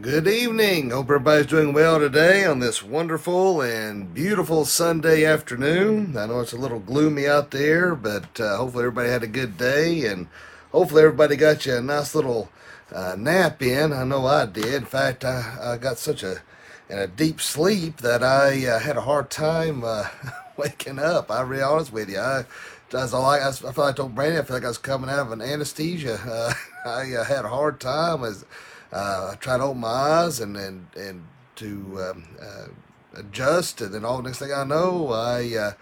Good evening. Hope everybody's doing well today on this wonderful and beautiful Sunday afternoon. I know it's a little gloomy out there, but uh, hopefully everybody had a good day and hopefully everybody got you a nice little uh, nap in. I know I did. In fact, I, I got such a in a deep sleep that I uh, had a hard time uh, waking up. I'll be honest with you. I, I was like, I feel like I told Brandon, I feel like I was coming out of an anesthesia. I uh, had a hard time as uh, I tried to open my eyes and and and to um, uh, adjust, and then all the next thing I know, I uh,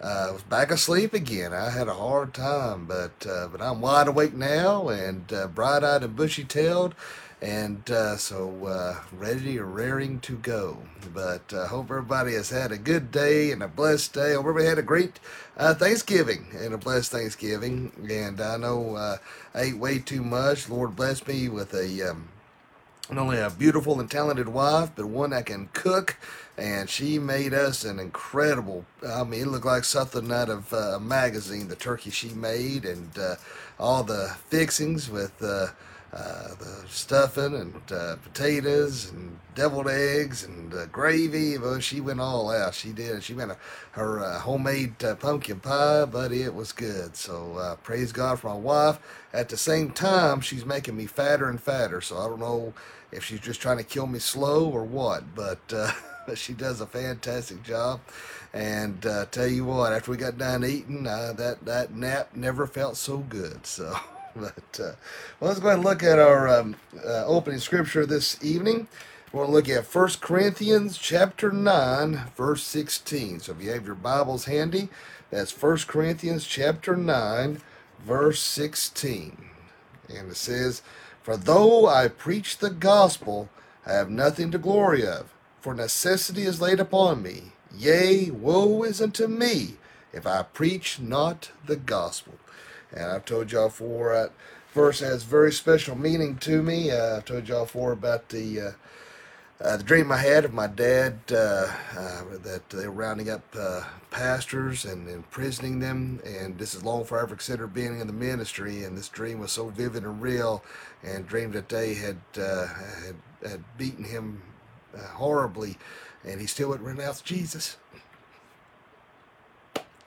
uh, was back asleep again. I had a hard time, but uh, but I'm wide awake now and uh, bright-eyed and bushy-tailed, and uh, so ready or raring to go. But uh, hope everybody has had a good day and a blessed day. Hope everybody had a great Thanksgiving and a blessed Thanksgiving. And I know I ate way too much. Lord bless me with a um, not only a beautiful and talented wife, but one that can cook. And she made us an incredible. I mean, it looked like something out of uh, a magazine. The turkey she made, and uh, all the fixings with uh, uh, the stuffing and uh, potatoes and deviled eggs and gravy. Well, she went all out. She did. She made a, her homemade pumpkin pie, but it was good. So praise God for my wife. At the same time, she's making me fatter and fatter. So I don't know if she's just trying to kill me slow or what, but uh, she does a fantastic job. And uh, tell you what, after we got done eating, uh, that that nap never felt so good. So, but uh, well, let's go ahead and look at our um, uh, opening scripture this evening. We're going to look at 1 Corinthians chapter 9, verse 16. So if you have your Bibles handy, that's 1 Corinthians chapter 9, verse 16. And it says, For though I preach the gospel, I have nothing to glory of, for necessity is laid upon me. Yea, woe is unto me if I preach not the gospel. And I've told y'all before, that verse has very special meaning to me. Uh, I've told y'all before about the uh, uh, the dream I had of my dad uh, uh, that they were rounding up uh, pastors and imprisoning them, and this is long before I ever considered being in the ministry. And this dream was so vivid and real, and dreamed that they had uh, had, had beaten him uh, horribly, and he still would renounce Jesus.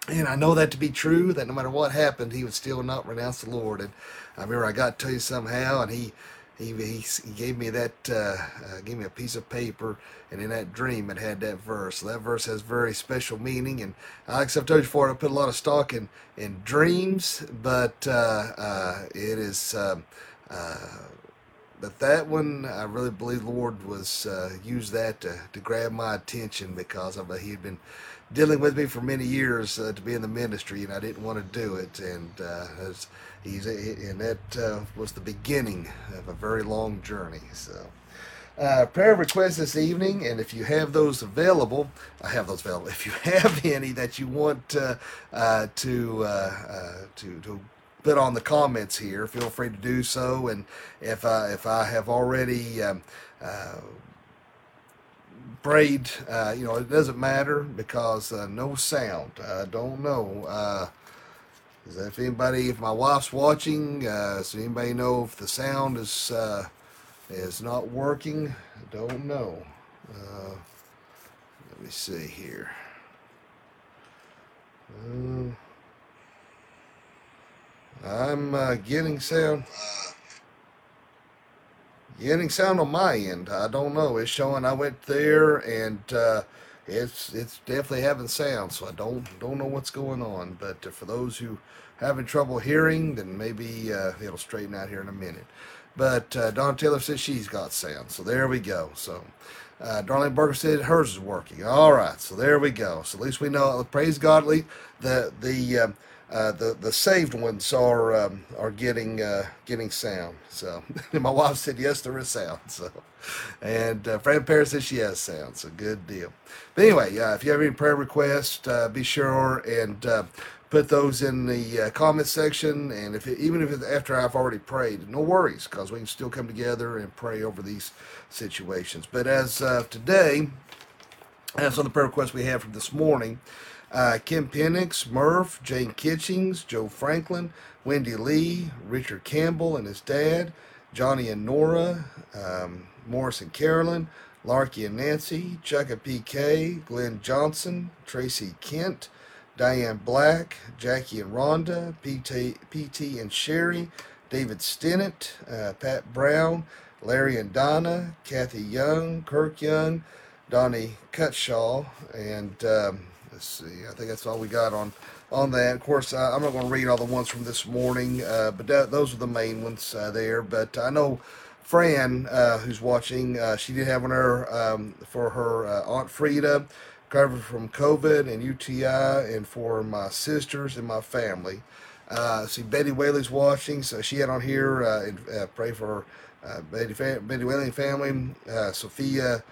And I know that to be true, that no matter what happened, he would still not renounce the Lord. And I remember I got to tell you somehow, and he he, he, he gave me that uh, uh, gave me a piece of paper, and in that dream it had that verse. That verse has very special meaning, and like I've told you before, I put a lot of stock in in dreams, but uh, uh, it is. Um, uh, but that one, I really believe the Lord was uh, used that to, to grab my attention because of, he had been dealing with me for many years to be in the ministry, and I didn't want to do it. And uh, as he's and that uh, was the beginning of a very long journey. So. Uh, prayer requests this evening, and if you have those available, I have those available. If you have any that you want uh, uh, to uh, uh, to to put on the comments here, feel free to do so. And if I if I have already um, uh, prayed, you know, it doesn't matter because no sound. I don't know. Is that if anybody, if my wife's watching, uh, does anybody know if the sound is uh, is not working? I don't know. Uh, let me see here. Uh, I'm uh, getting sound. Getting sound on my end. I don't know. It's showing I went there and uh, it's it's definitely having sound. So I don't don't know what's going on. But uh, for those who having trouble hearing, then maybe uh, it'll straighten out here in a minute. But uh, Don Taylor says she's got sound. So there we go. So. Uh, Darlene Burger said hers is working. All right, so there we go. So at least we know. Praise God. The the um, uh, the the saved ones are um, are getting uh, getting sound. So my wife said yes, there is sound. So and uh, Fran Paris says she has sound. So good deal. But anyway, uh, if you have any prayer requests, uh, be sure and put those in the comment section. And if it, even if it's after I've already prayed, no worries, because we can still come together and pray over these situations. But as of today, as on the prayer requests we have from this morning. Uh, Kim Penix, Murph, Jane Kitchings, Joe Franklin, Wendy Lee, Richard Campbell and his dad, Johnny and Nora, um, Morris and Carolyn, Larky and Nancy, Chuck and PK, Glenn Johnson, Tracy Kent, Diane Black, Jackie and Rhonda, PT, PT and Sherry, David Stinnett, uh, Pat Brown, Larry and Donna, Kathy Young, Kirk Young, Donnie Cutshaw, and um, let's see, I think that's all we got on on that. Of course, uh, I'm not going to read all the ones from this morning, uh, but that, those are the main ones uh, there. But I know Fran, uh, who's watching, uh, she did have one her um, for her uh, Aunt Frida, covered from COVID and UTI, and for my sisters and my family. see, Betty Whaley's watching, so she had on here, and pray for Betty, Betty Whaley family, Sophia.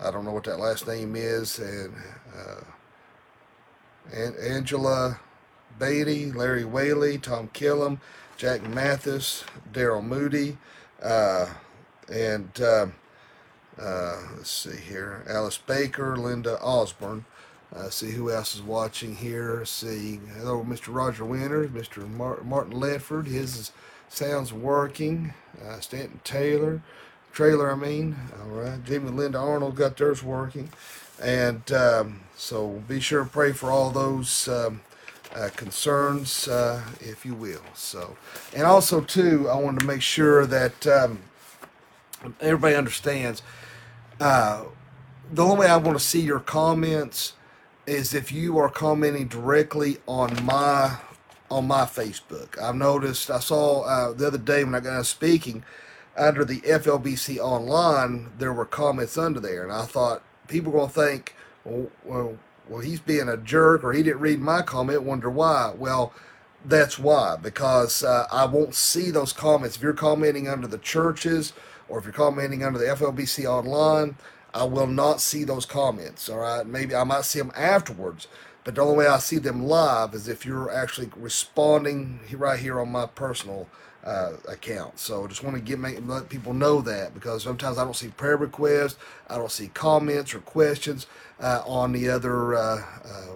I don't know what that last name is, and and Angela Beatty, Larry Whaley, Tom Killam, Jack Mathis, Daryl Moody, uh, and uh, uh, let's see here, Alice Baker, Linda Osborne. Uh, see who else is watching here. See, hello, Mr. Roger Winters, Mr. Martin Ledford. His sounds working. Uh, Stanton Taylor, trailer, I mean. All right, Jimmy and Linda Arnold got theirs working. And um, so be sure to pray for all those um, uh, concerns, uh, if you will. So, and also too, I wanted to make sure that um, everybody understands. Uh, the only way I want to see your comments is if you are commenting directly on my on my Facebook. I've noticed. I saw uh, the other day when I got speaking under the FLBC online, there were comments under there, and I thought people are going to think, well, well, well, he's being a jerk or he didn't read my comment, wonder why. Well, that's why, because uh, I won't see those comments. If you're commenting under the churches or if you're commenting under the FLBC online, I will not see those comments. All right, maybe I might see them afterwards, but the only way I see them live is if you're actually responding right here on my personal uh, account. So I just want to get make, let people know that because sometimes I don't see prayer requests, I don't see comments or questions uh, on the other uh, uh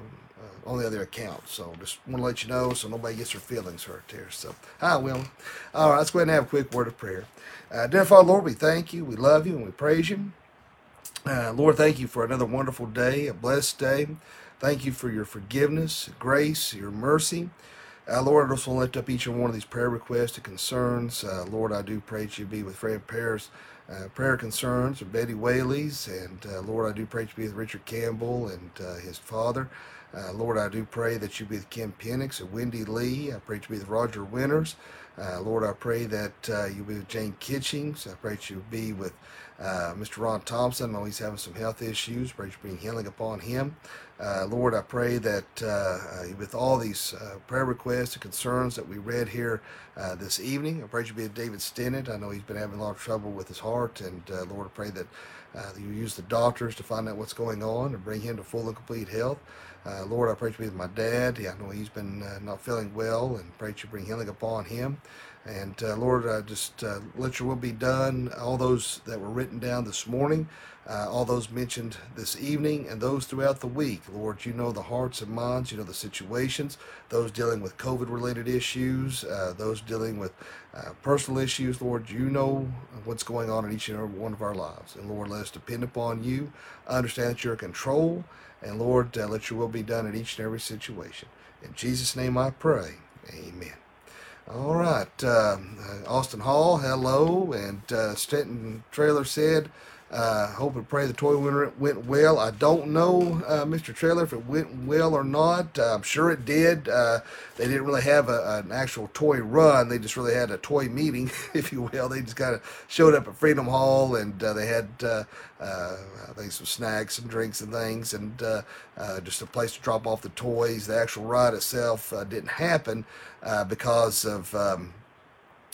on the other account. So just want to let you know so nobody gets their feelings hurt there. So hi, Wilma. All right, let's go ahead and have a quick word of prayer. Uh, dear Father, Lord, we thank you, we love you, and we praise you. Uh, Lord, thank you for another wonderful day, a blessed day. Thank you for your forgiveness, grace, your mercy. Uh, Lord, I just want to lift up each and one of these prayer requests and concerns. Uh, Lord, I do pray that you be with Fran Paris' uh, prayer concerns, or Betty Whaley's, and uh, Lord, I do pray that you be with Richard Campbell and uh, his father. Uh, Lord, I do pray that you be with Kim Penix and Wendy Lee. I pray that you be with Roger Winters. Lord, I pray that you be with Jane Kitchings. I pray that you be with uh, Mr. Ron Thompson, I know he's having some health issues. Pray for bring healing upon him. Uh, Lord, I pray that uh, uh with all these uh, prayer requests and concerns that we read here uh, this evening, I pray you be with David Stinnett. I know he's been having a lot of trouble with his heart, and Lord, I pray that you use the doctors to find out what's going on and bring him to full and complete health. Lord, I pray you be with my dad. I know he's been not feeling well, and pray you bring healing upon him. And uh, Lord, uh, just uh, let your will be done. All those that were written down this morning, uh, all those mentioned this evening, and those throughout the week. Lord, you know the hearts and minds, you know the situations, those dealing with COVID related issues, uh, those dealing with uh, personal issues. Lord, you know what's going on in each and every one of our lives. And Lord, let us depend upon you, understand that you're in control. And Lord, let your will be done in each and every situation. In Jesus' name I pray. Amen. All right. Uh, Austin Hall, hello. And uh, Stanton Trailer said, uh, hope and pray the toy winner went well. I don't know, uh, Mr. Trailer, if it went well or not. Uh, I'm sure it did. Uh, they didn't really have a, an actual toy run. They just really had a toy meeting, if you will. They just kind of showed up at Freedom Hall and uh, they had, uh, I think, some snacks and drinks and things and just a place to drop off the toys. The actual ride itself didn't happen because of. Um,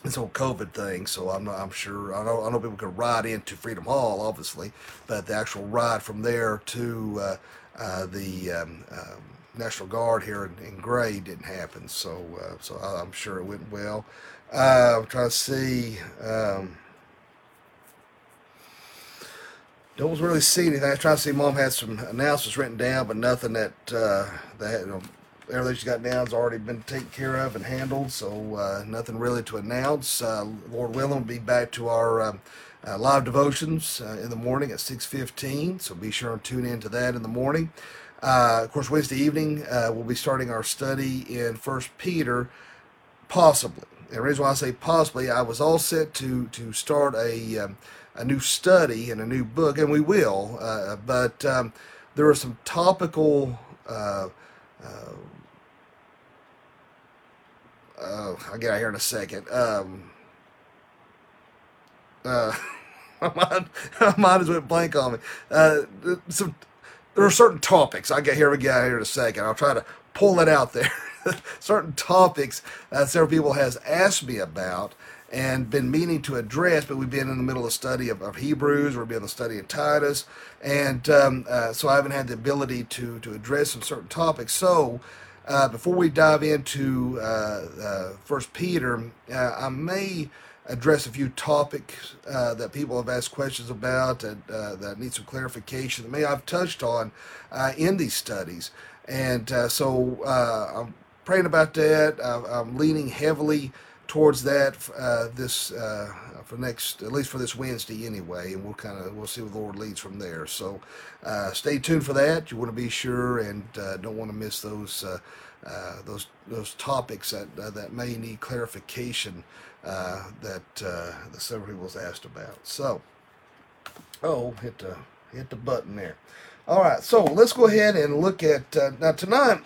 this whole COVID thing. So I'm not, I'm sure I know I know people could ride into Freedom Hall, obviously, but the actual ride from there to uh, uh, the um, um, National Guard here in, in, Gray didn't happen. So uh, so I'm sure it went well. Uh, I'm trying to see. Um, don't really see anything. I was trying to see. Mom had some announcements written down, but nothing that uh, that everything she's got now has already been taken care of and handled, so uh, nothing really to announce. Uh, Lord willing, we'll be back to our um, uh, live devotions uh, in the morning at 6.15, so be sure and tune in to that in the morning. Uh, of course, Wednesday evening, uh, we'll be starting our study in First Peter, possibly. And the reason why I say possibly, I was all set to, to start a, um, a new study and a new book, and we will, but um, there are some topical uh, uh, uh, I'll get out here in a second. Um, uh, my mind, my mind has went blank on me. Uh, some, there are certain topics. I get here. We get out here in a second. I'll try to pull it out there. certain topics that several people has asked me about and been meaning to address, but we've been in the middle of study of, of Hebrews, we've been in the study of Titus, and um, uh, so I haven't had the ability to to address some certain topics. So uh, before we dive into uh, uh, First Peter, uh, I may address a few topics uh, that people have asked questions about and that need some clarification that may I've touched on in these studies. And so I'm praying about that. I'm leaning heavily towards that uh, this uh, for next at least for this Wednesday anyway, and we'll kind of we'll see what the Lord leads from there. So uh, stay tuned for that. You want to be sure and uh, don't want to miss those uh, uh, those those topics that that may need clarification that the several people has asked about. So oh hit the hit the button there. All right, so let's go ahead and look at now tonight.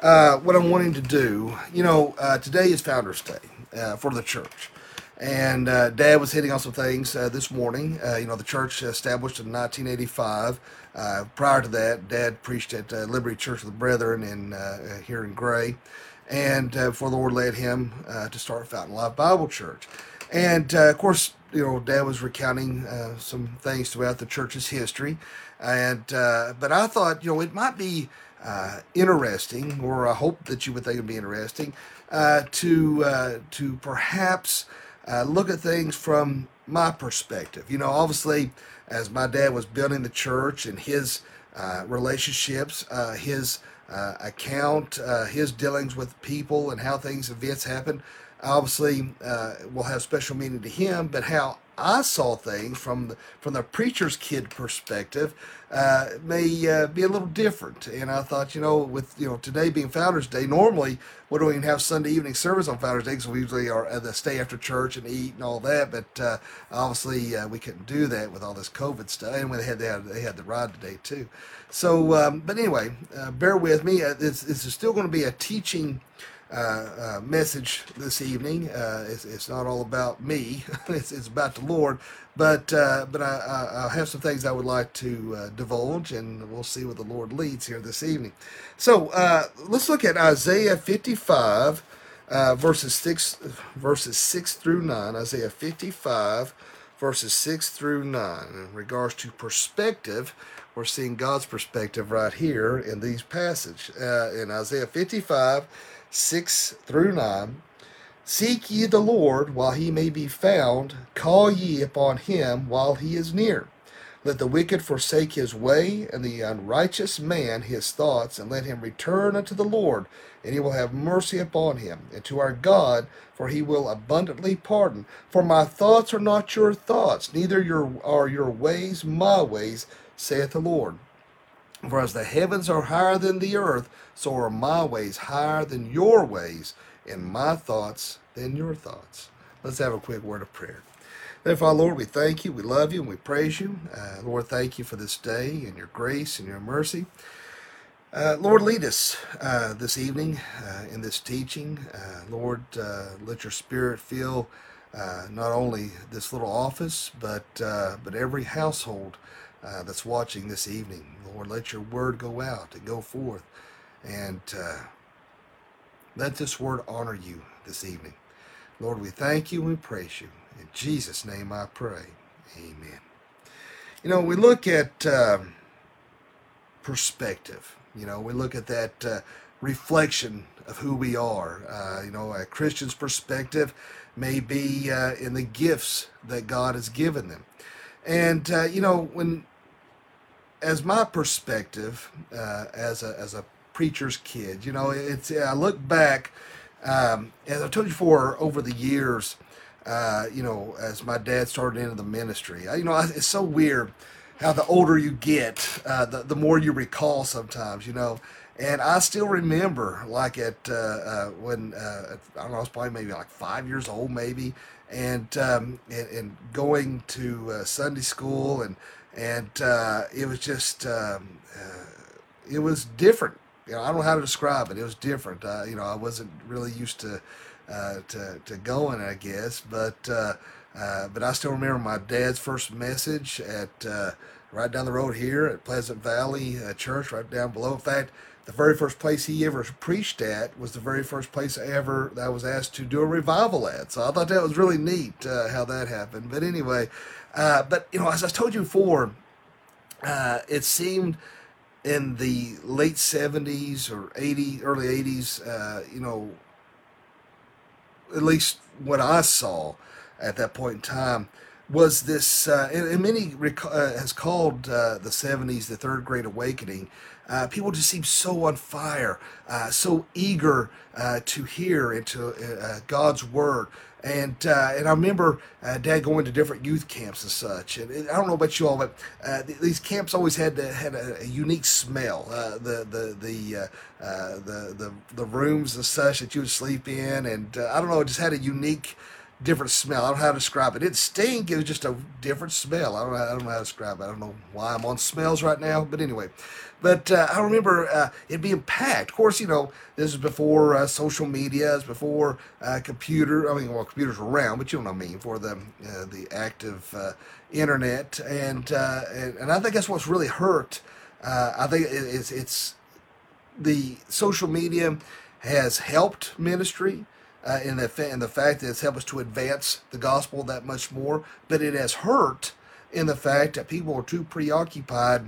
what I'm wanting to do, you know, today is Founders Day uh, for the church. And uh, Dad was hitting on some things uh, this morning. Uh, you know, the church established in 1985. Uh, prior to that, Dad preached at Liberty Church of the Brethren in here in Gray, and before the Lord led him to start Fountain Life Bible Church. And of course, you know, Dad was recounting some things throughout the church's history, and but I thought, you know, it might be interesting, or I hope that you would think it'd be interesting uh, to uh, to perhaps uh, look at things from my perspective. You know, obviously, as my dad was building the church and his uh, relationships, uh, his account, his dealings with people, and how things, events happen, obviously will have special meaning to him. But how I saw things from the, from the preacher's kid perspective uh, may uh, be a little different. And I thought, you know, with you know today being Founders Day, normally we don't even have Sunday evening service on Founders Day because we usually are at the stay after church and eat and all that. But uh, obviously uh, we couldn't do that with all this COVID stuff, and they had they had, they had the ride today too. So, um, but anyway, uh, bear with me. Uh, this, this is still going to be a teaching. Uh, uh, message this evening. Uh, it's, it's, not all about me; it's, it's, about the Lord. But uh, but I, I, have some things I would like to uh, divulge, and we'll see what the Lord leads here this evening. So let's look at Isaiah 55, verses six verses six through nine. Isaiah 55, verses six through nine. In regards to perspective, we're seeing God's perspective right here in these passages in Isaiah 55 6 through 9. Seek ye the Lord while he may be found, call ye upon him while he is near. Let the wicked forsake his way, and the unrighteous man his thoughts, and let him return unto the Lord, and he will have mercy upon him, and to our God, for he will abundantly pardon. For my thoughts are not your thoughts, neither your, are your ways my ways, saith the Lord. For as the heavens are higher than the earth, so are my ways higher than your ways, and my thoughts than your thoughts. Let's have a quick word of prayer. Therefore, Lord, we thank you, we love you, and we praise you. Uh, Lord, thank you for this day and your grace and your mercy. Uh, Lord, lead us uh, this evening uh, in this teaching. Uh, Lord, uh, let your spirit fill not only this little office, but but every household uh, that's watching this evening. Lord, let your word go out and go forth. And uh, let this word honor you this evening. Lord, we thank you and we praise you. In Jesus' name I pray. Amen. You know, we look at uh, perspective. You know, we look at that uh, reflection of who we are. Uh, you know, a Christian's perspective may be uh, in the gifts that God has given them. And uh, you know, when as my perspective uh, as a as a preacher's kid. You know, it's I look back, um, as I told you before, over the years, uh, you know, as my dad started into the ministry, I, you know, it's so weird how the older you get, uh, the the more you recall sometimes. You know. And I still remember, like at uh, uh, when I don't know, I was probably maybe like five years old, maybe, and um, and, and, going to uh, Sunday school, and and uh, it was just um, uh, it was different. You know, I don't know how to describe it. It was different. Uh, you know, I wasn't really used to uh, to, to going, I guess, but uh, but I still remember my dad's first message at right down the road here at Pleasant Valley Church, right down below. In fact the very first place he ever preached at was the very first place I ever I was asked to do a revival at. So I thought that was really neat uh, how that happened. But anyway, uh, but you know, as I told you before, uh, it seemed in the late '70s or '80s, early '80s, uh, you know, at least what I saw at that point in time was this, uh, and, and, many rec- uh, has called the 70s the third great awakening. Uh, people just seem so on fire, uh, so eager uh, to hear into uh, uh, God's word. And uh, and I remember Dad going to different youth camps and such. And, I don't know about you all, but th- these camps always had to, had a, a unique smell. the the the, the the the rooms and such that you would sleep in, and I don't know, it just had a unique different smell. I don't know how to describe it. It stink. It was just a different smell. I don't know. I don't know how to describe it. I don't know why I'm on smells right now. But anyway, but uh, I remember uh, it being packed. Of course, you know this is before uh, social media. It's before uh, computer. I mean, well, computers were around, but you know what I mean for the uh, the active uh, internet. And, and, and I think that's what's really hurt. I think it's it's the social media has helped ministry uh, in, the, in the fact that it's helped us to advance the gospel that much more, but it has hurt in the fact that people are too preoccupied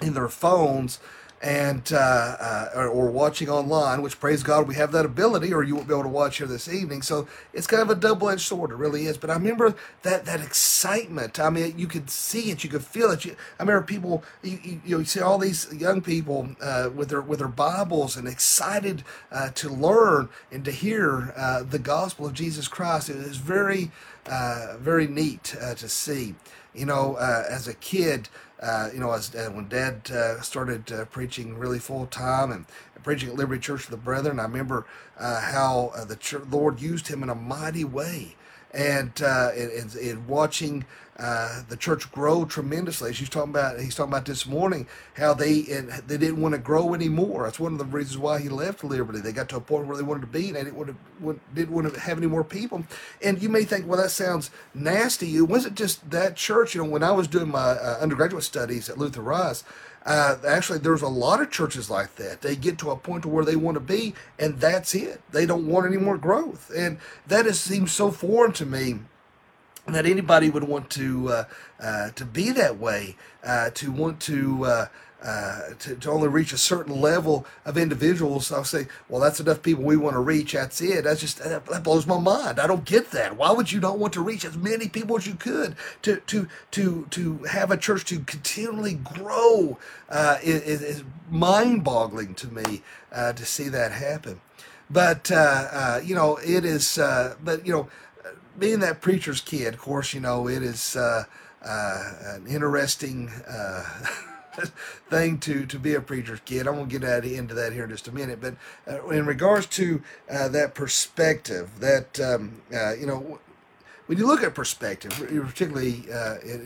in their phones and uh, uh, or, or, watching online, which praise God we have that ability, or you won't be able to watch here this evening. So it's kind of a double-edged sword. It really is. But I remember that that excitement. I mean, you could see it, you could feel it. You, I remember people, you, you, you, see all these young people uh, with their with their Bibles and excited uh, to learn and to hear uh, the gospel of Jesus Christ. It is very uh, very neat to see. You know, as a kid uh, you know, as uh, when Dad uh, started uh, preaching really full time and preaching at Liberty Church of the Brethren, I remember uh, how uh, the Lord used him in a mighty way, and and, and watching uh, the church grow tremendously. He's talking about he's talking about this morning how they and they didn't want to grow anymore. That's one of the reasons why he left Liberty. They got to a point where they wanted to be, and they didn't want to didn't want to have any more people. And you may think, well, that sounds nasty. It wasn't just that church. You know, when I was doing my uh, undergraduate studies at Luther Rice. Uh, actually, there's a lot of churches like that. They get to a point to where they want to be, and that's it. They don't want any more growth, and that has seemed so foreign to me that anybody would want to uh, uh, to be that way, uh, to want to, uh, uh, to, to only reach a certain level of individuals. I'll say, well, that's enough people we want to reach. That's it. That's just that, blows my mind. I don't get that. Why would you not want to reach as many people as you could to to to to have a church to continually grow? Uh, is, is mind-boggling to me to see that happen. But you know, it is. but you know being that preacher's kid, of course, you know, it is uh, uh, an interesting uh, thing to, to be a preacher's kid. I'm to get into that here in just a minute. But uh, in regards to uh, that perspective, that, um, uh, you know, when you look at perspective, particularly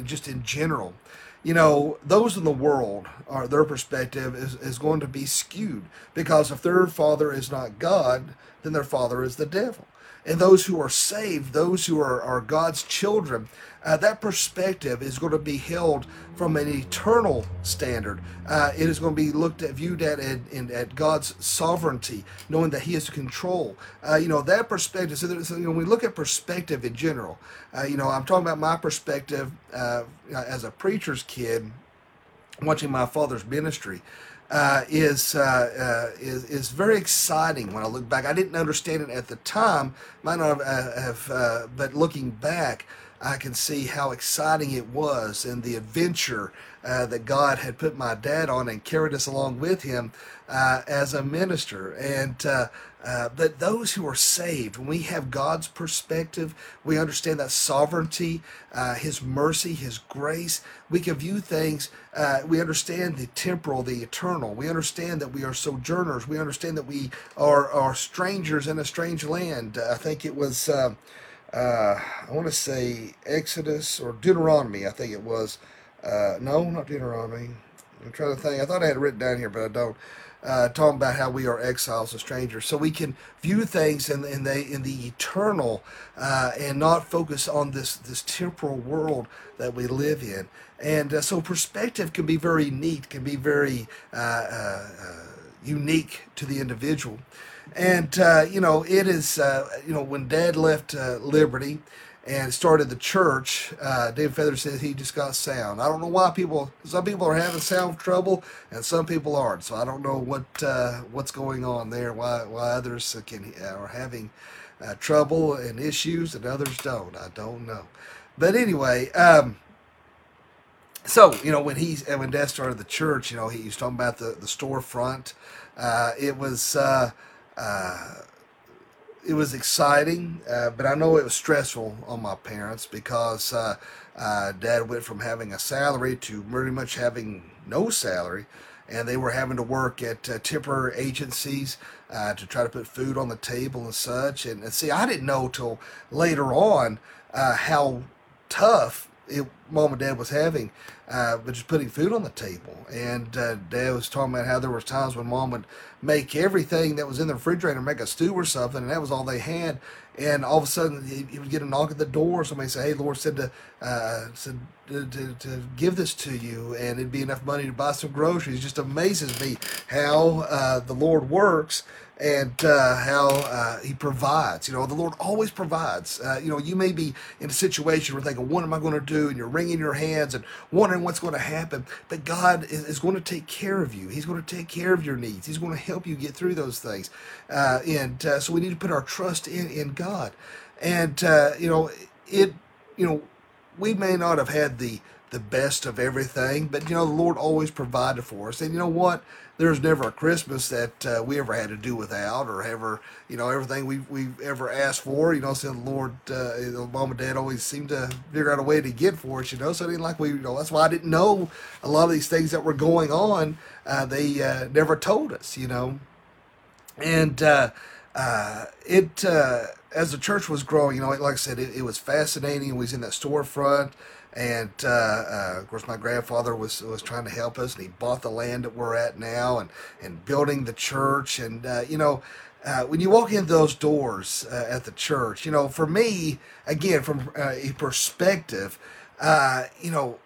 just in general, you know, those in the world are their perspective is, is going to be skewed because if their father is not God, then their father is the devil and those who are saved, those who are, are God's children, uh, that perspective is going to be held from an eternal standard. Uh, it is going to be looked at, viewed at, at God's sovereignty, knowing that He is in control. Uh, you know that perspective. So, so, when we look at perspective in general, uh, you know, I'm talking about my perspective uh, as a preacher's kid, watching my father's ministry uh, is, uh, uh, is is very exciting when I look back. I didn't understand it at the time, might not have, uh, have uh, but looking back, I can see how exciting it was and the adventure that God had put my dad on and carried us along with him as a minister. And uh, but those who are saved, when we have God's perspective, we understand that sovereignty, uh, His mercy, His grace. We can view things. Uh, we understand the temporal, the eternal. We understand that we are sojourners. We understand that we are are strangers in a strange land. I think it was. Uh, uh, I want to say Exodus or Deuteronomy. I think it was. no, not Deuteronomy. I'm trying to think. I thought I had it written down here, but I don't uh, talking about how we are exiles and strangers. So we can view things in, in the in the eternal uh, and not focus on this this temporal world that we live in. And uh, so perspective can be very neat, can be very uh, uh, uh, unique to the individual. And you know, it is you know when Dad left Liberty and started the church, uh, David Feather says he just got sound. I don't know why people, some people are having sound trouble and some people aren't. So I don't know what uh, what's going on there. Why why others can are having uh, trouble and issues and others don't. I don't know. But anyway, um, so you know when he when Dad started the church, you know he was talking about the the storefront. Uh, it was. Uh, uh, it was exciting, uh, but I know it was stressful on my parents because uh, uh, dad went from having a salary to pretty much having no salary, and they were having to work at uh, temporary agencies uh, to try to put food on the table and such. And, and see, I didn't know till later on uh, how tough it, mom and dad was having, uh, but just putting food on the table. And uh, dad was talking about how there was times when mom would make everything that was in the refrigerator, make a stew or something, and that was all they had. And all of a sudden, he, he would get a knock at the door. Somebody say, "Hey, Lord said to uh, to, to, to, give this to you, and it'd be enough money to buy some groceries." It just amazes me how uh, the Lord works and uh, how uh, he provides. You know, the Lord always provides. Uh, you know, you may be in a situation where thinking, "What am I going to do?" and you're wringing your hands and wondering what's going to happen. But God is, is going to take care of you. He's going to take care of your needs. He's going to help you get through those things. Uh, and so we need to put our trust in in God. And you know, it. You know, we may not have had the the best of everything, but you know, the Lord always provided for us. And you know what? there's never a Christmas that uh, we ever had to do without, or ever, you know, everything we we've ever asked for. You know, so the Lord, uh, mom and dad always seemed to figure out a way to get for us. You know, so I didn't like we, you know, that's why I didn't know a lot of these things that were going on. Uh, they uh, never told us, you know, and uh, uh, it as the church was growing, you know, like I said, it, it was fascinating. We was in that storefront. And uh, uh, of course, my grandfather was was trying to help us, and he bought the land that we're at now, and and building the church. And uh, you know, uh, when you walk in those doors uh, at the church, you know, for me, again, from uh, a perspective, you know,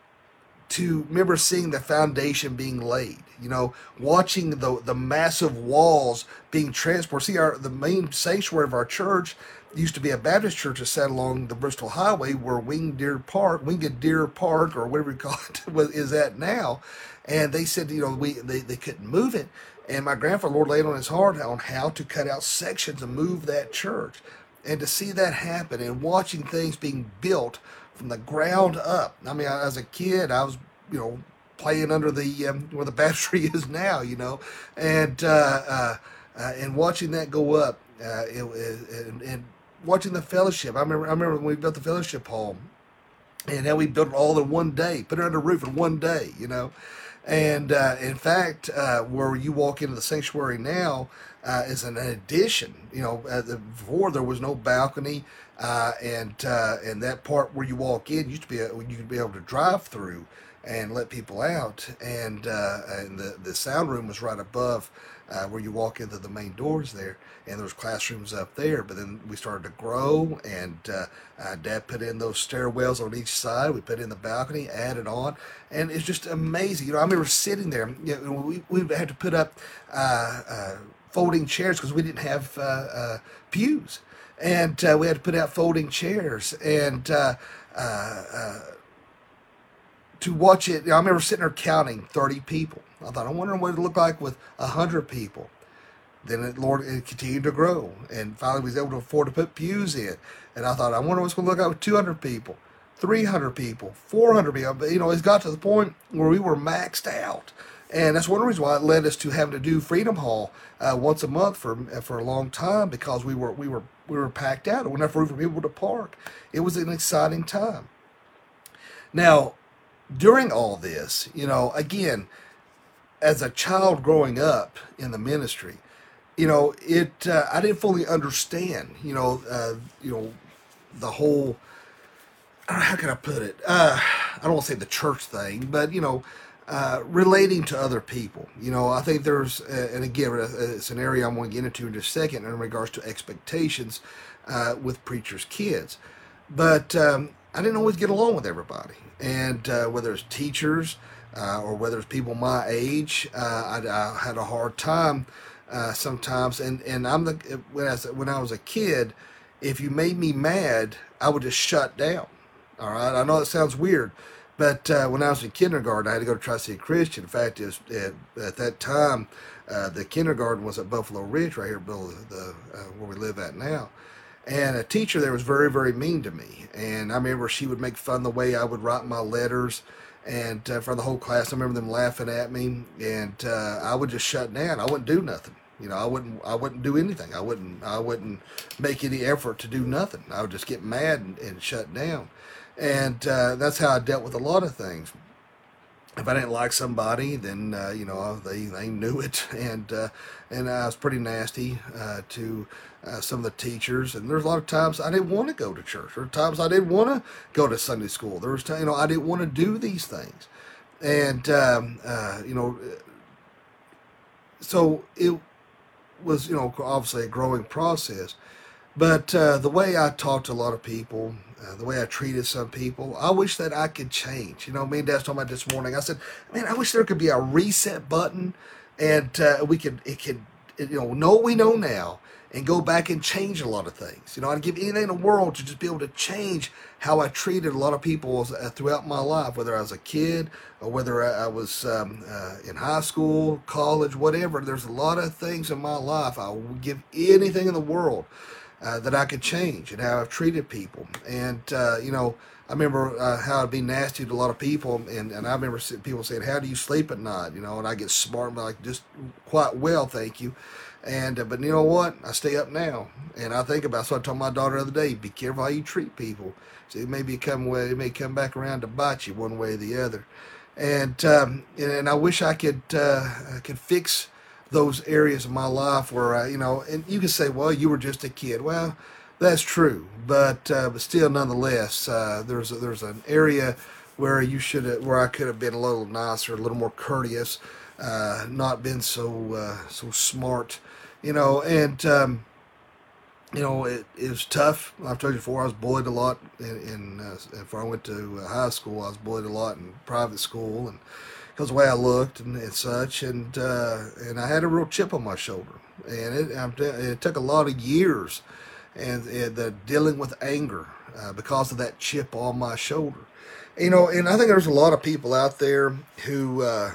to remember seeing the foundation being laid. You know, watching the the massive walls being transported. See, our the main sanctuary of our church used to be a Baptist church that sat along the Bristol Highway where Winged Deer Park, Winged Deer Park, or whatever you call it, is at now. And they said, you know, we they, they couldn't move it. And my grandfather, Lord, laid on his heart on how to cut out sections and move that church. And to see that happen and watching things being built from the ground up. I mean, as a kid, I was, you know, playing under the um, where the baptistry is now, you know, and uh, uh, uh, and watching that go up, uh, it, it, and, and watching the fellowship. I remember, I remember when we built the fellowship hall, and how we built it all in one day, put it under roof in one day, you know. And uh, in fact, uh, where you walk into the sanctuary now uh, is an addition. You know, before there was no balcony, uh, and uh, and that part where you walk in used to be a, you could be able to drive through and let people out, and uh, and the the sound room was right above uh, where you walk into the main doors there, and there's classrooms up there. But then we started to grow, and uh, uh, Dad put in those stairwells on each side. We put in the balcony, added on, and it's just amazing. You know, I remember sitting there. You know, we we had to put up uh, uh, folding chairs because we didn't have uh, pews, and uh, we had to put out folding chairs and. Uh, uh, to watch it, I remember sitting there counting 30 people I thought, I wonder what it looked like with hundred people. Then it, Lord, it continued to grow, and finally we was able to afford to put pews in. And I thought, I wonder what's going to look like with 200 people. 300 people, 400 people. But you know, it's got to the point where we were maxed out. And that's one of the reasons why it led us to having to do Freedom Hall uh, once a month for for a long time because we were we were we were packed out. There enough room for people to park. It was an exciting time. Now, during all this, you know, again, as a child growing up in the ministry, you know, it uh, I didn't fully understand, you know, uh, you know, the whole. How can I put it? Uh, I don't want to say the church thing, but you know, uh, relating to other people. You know, I think there's, uh, and again, it's an area I'm going to get into in just a second in regards to expectations uh, with preachers' kids. But um, I didn't always get along with everybody, and uh, whether it's teachers uh, or whether it's people my age, I, I, had a hard time sometimes. And and I'm the when I when I was a kid, if you made me mad, I would just shut down. All right, I know it sounds weird but uh, when I was in kindergarten, I had to go to Tri City Christian. In fact, was, at, at, that time, uh, the kindergarten was at Buffalo Ridge, right here, below the, uh, where we live at now. And a teacher there was very, very mean to me. And I remember she would make fun the way I would write my letters, and uh, for the whole class, I remember them laughing at me. And uh, I would just shut down. I wouldn't do nothing. You know, I wouldn't. I wouldn't do anything. I wouldn't. I wouldn't make any effort to do nothing. I would just get mad and, and shut down and uh, that's how I dealt with a lot of things. If I didn't like somebody, then uh, you know they, they knew it, and uh, and I was pretty nasty uh, to uh, some of the teachers. And there's a lot of times I didn't want to go to church. There were times I didn't want to go to Sunday school. There was times, you know I didn't want to do these things, and um, uh, you know so it was you know obviously a growing process. But the way I talked to a lot of people, uh, the way I treated some people. I wish that I could change. You know, me and Dad's talking about this morning. I said, man, I wish there could be a reset button, and uh, we could it could you know know we know now and go back and change a lot of things. You know, I'd give anything in the world to just be able to change how I treated a lot of people uh, throughout my life, whether I was a kid or whether I was um, uh, in high school, college, whatever. There's a lot of things in my life I would give anything in the world uh, that I could change and how I've treated people. And, uh, you know, I remember uh, how I'd be nasty to a lot of people. And, and I remember people saying, How do you sleep at night? You know, and I get smart, and like, just quite well, thank you. And, uh, but you know what? I stay up now. And I think about, so I told my daughter the other day, be careful how you treat people. So it may become, it may come back around to bite you one way or the other. And, um, and, I wish I could, uh, I could fix those areas of my life where I, you know, and you can say, well, you were just a kid. Well, that's true, but uh, but still, nonetheless, uh, there's a, there's an area where you should where I could have been a little nicer, a little more courteous, uh, not been so uh, so smart, you know, and. Um, you know, it, it, was tough. I've told you before, I was bullied a lot in, in uh, before I went to uh, high school. I was bullied a lot in private school, and because the way I looked and, and such, and uh, and I had a real chip on my shoulder, and it it took a lot of years, and, and the dealing with anger uh, because of that chip on my shoulder, you know, and I think there's a lot of people out there who uh,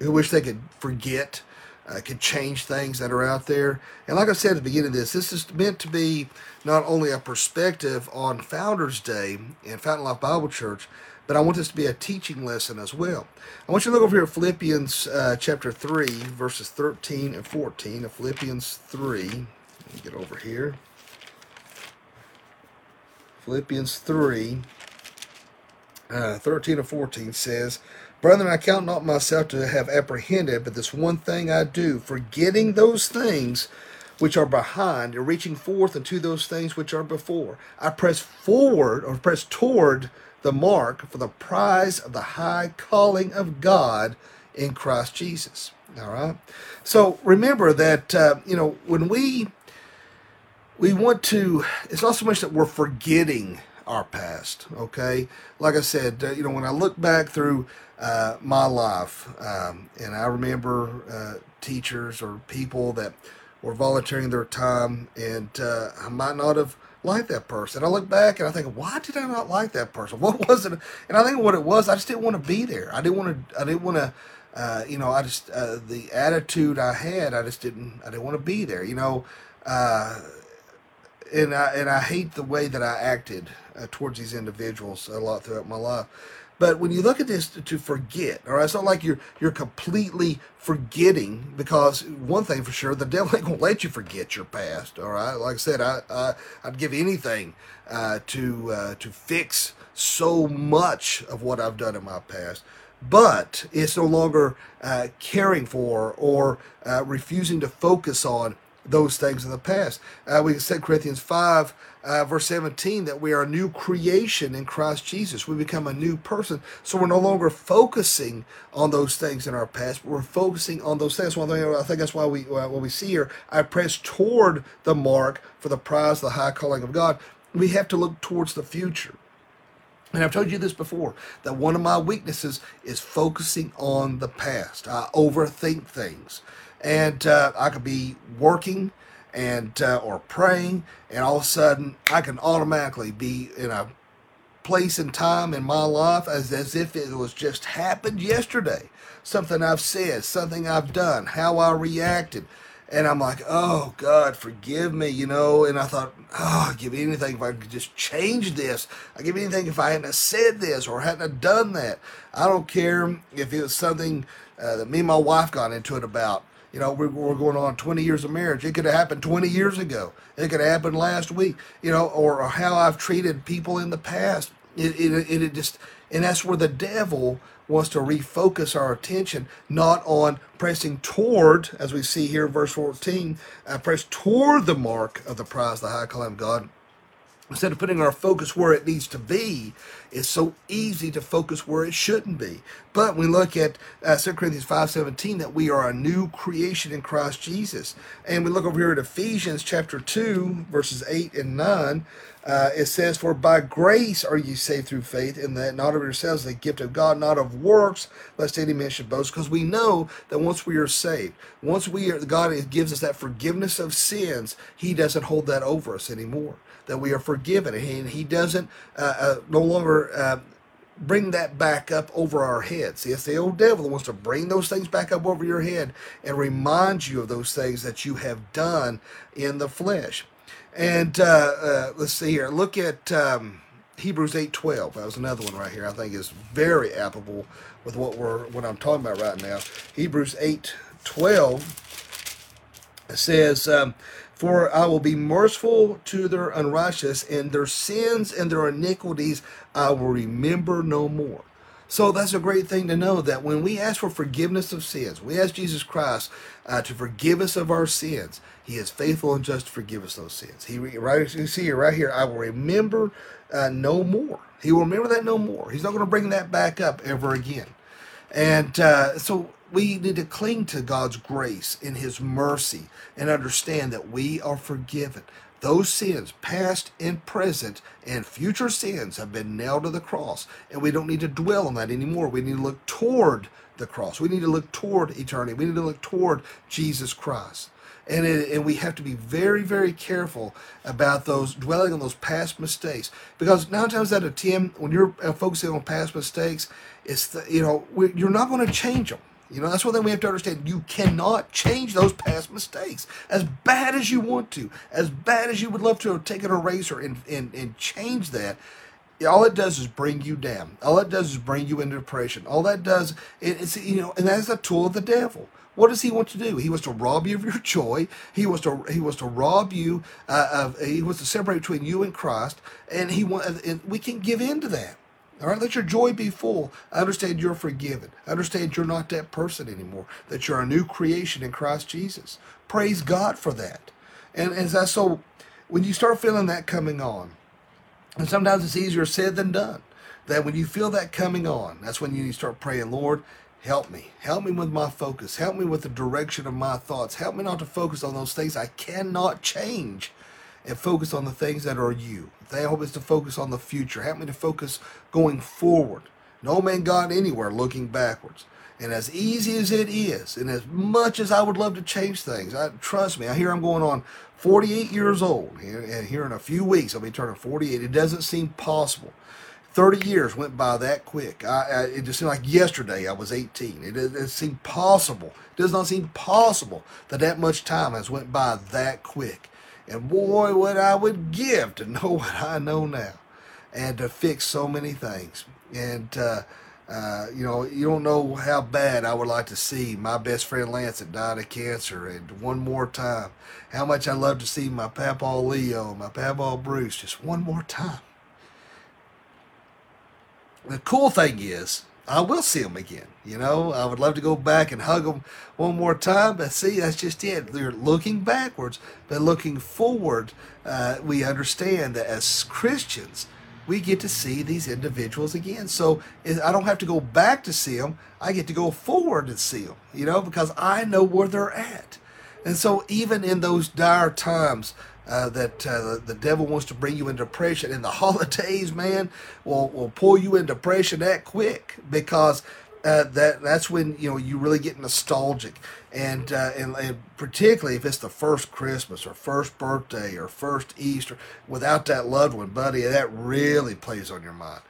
who wish they could forget. Uh, could change things that are out there. And like I said at the beginning of this, this is meant to be not only a perspective on Founders Day and Fountain Life Bible Church, but I want this to be a teaching lesson as well. I want you to look over here at Philippians uh, chapter 3, verses 13 and 14 of Philippians 3. Let me get over here. Philippians 3, uh, 13 and 14 says, Brethren, I count not myself to have apprehended, but this one thing I do, forgetting those things which are behind and reaching forth unto those things which are before. I press forward or press toward the mark for the prize of the high calling of God in Christ Jesus. All right. So remember that uh, you know when we we want to. It's not so much that we're forgetting our past. Okay. Like I said, uh, you know when I look back through uh, my life, um, and I remember uh, teachers or people that were volunteering their time, and uh, I might not have like that person. I look back and I think, why did I not like that person? What was it? And I think what it was, I just didn't want to be there. I didn't want to. I didn't want to. Uh, you know, I just uh, the attitude I had, I just didn't. I didn't want to be there. You know, uh, and I and I hate the way that I acted uh, towards these individuals a lot throughout my life. But when you look at this to, to forget, all right, it's not like you're you're completely forgetting because one thing for sure, the devil ain't gonna let you forget your past. All right, like I said, I, I I'd give anything uh, to uh, to fix so much of what I've done in my past but it's no longer uh, caring for or uh, refusing to focus on those things in the past. Uh, we said Corinthians 5, uh, verse 17, that we are a new creation in Christ Jesus. We become a new person. So we're no longer focusing on those things in our past, but we're focusing on those things. One thing I think that's why we uh, what we see here, I press toward the mark for the prize, the high calling of God. We have to look towards the future. And I've told you this before that one of my weaknesses is focusing on the past. I overthink things and uh, I could be working and uh, or praying, and all of a sudden I can automatically be in a place and time in my life as, as if it was just happened yesterday. Something I've said, something I've done, how I reacted. And I'm like, oh God, forgive me, you know. And I thought, oh, I'd give anything if I could just change this. I'd give anything if I hadn't said this or hadn't done that. I don't care if it was something uh, that me and my wife got into it about. You know, we're, we're going on 20 years of marriage. It could have happened 20 years ago. It could have happened last week. You know, or, or how I've treated people in the past. It, it, it just, and that's where the devil wants to refocus our attention not on pressing toward, as we see here verse 14, uh, press toward the mark of the prize, the high calling of God, instead of putting our focus where it needs to be, it's so easy to focus where it shouldn't be. But we look at uh, 2 Corinthians 5.17 that we are a new creation in Christ Jesus. And we look over here at Ephesians chapter 2, verses 8 and 9. Uh, it says, For by grace are you saved through faith, and that not of yourselves, the gift of God, not of works, lest any man should boast. Because we know that once we are saved, once we are, God gives us that forgiveness of sins, He doesn't hold that over us anymore that we are forgiven. And he doesn't uh, uh, no longer uh, bring that back up over our heads. See, it's the old devil that wants to bring those things back up over your head and remind you of those things that you have done in the flesh. And uh, uh, let's see here. Look at um, Hebrews 8:12. That was another one right here. I think is very applicable with what we're what I'm talking about right now. Hebrews 8:12 says. Um, for I will be merciful to their unrighteous, and their sins and their iniquities I will remember no more. So that's a great thing to know that when we ask for forgiveness of sins, we ask Jesus Christ uh, to forgive us of our sins. He is faithful and just to forgive us those sins. He right you see right here. I will remember uh, no more. He will remember that no more. He's not going to bring that back up ever again. And uh, so we need to cling to God's grace and His mercy and understand that we are forgiven. Those sins, past and present, and future sins, have been nailed to the cross. And we don't need to dwell on that anymore. We need to look toward the cross. We need to look toward eternity. We need to look toward Jesus Christ. And, it, and we have to be very, very careful about those dwelling on those past mistakes because nine times out of ten, when you're uh, focusing on past mistakes, it's the, you know you're not going to change them. You know, that's one thing we have to understand. You cannot change those past mistakes. As bad as you want to, as bad as you would love to take an eraser and, and, and change that, all it does is bring you down. All it does is bring you into depression. All that does, it's, you know, and that's a tool of the devil. What does he want to do? He wants to rob you of your joy. He wants to he wants to rob you uh, of. He wants to separate between you and Christ, and he want. And we can give in to that. All right, let your joy be full. I understand you're forgiven. I understand you're not that person anymore, that you're a new creation in Christ Jesus. Praise God for that. And as I so, when you start feeling that coming on, and sometimes it's easier said than done, that when you feel that coming on, that's when you need to start praying, Lord, help me. Help me with my focus. Help me with the direction of my thoughts. Help me not to focus on those things I cannot change and focus on the things that are you. They help us to focus on the future. Help me to focus going forward. No man got anywhere looking backwards. And as easy as it is, and as much as I would love to change things, I, trust me, I hear I'm going on 48 years old, and here in a few weeks I'll be turning 48. It doesn't seem possible. 30 years went by that quick. I, I, it just seemed like yesterday I was 18. It, it seemed possible. It does not seem possible that that much time has went by that quick. And boy, what I would give to know what I know now and to fix so many things. And, uh, uh, you know, you don't know how bad I would like to see my best friend Lance that died of cancer, and one more time, how much I love to see my Papa Leo, my Papa Bruce, just one more time. The cool thing is, I will see them again. You know, I would love to go back and hug them one more time, but see, that's just it. They're looking backwards, but looking forward, uh, we understand that as Christians, we get to see these individuals again. So I don't have to go back to see them. I get to go forward and see them, you know, because I know where they're at. And so even in those dire times uh, that uh, the devil wants to bring you into depression, in the holidays, man, will will pull you into depression that quick because uh, that that's when you know you really get nostalgic, and, uh, and and particularly if it's the first Christmas or first birthday or first Easter without that loved one, buddy, that really plays on your mind,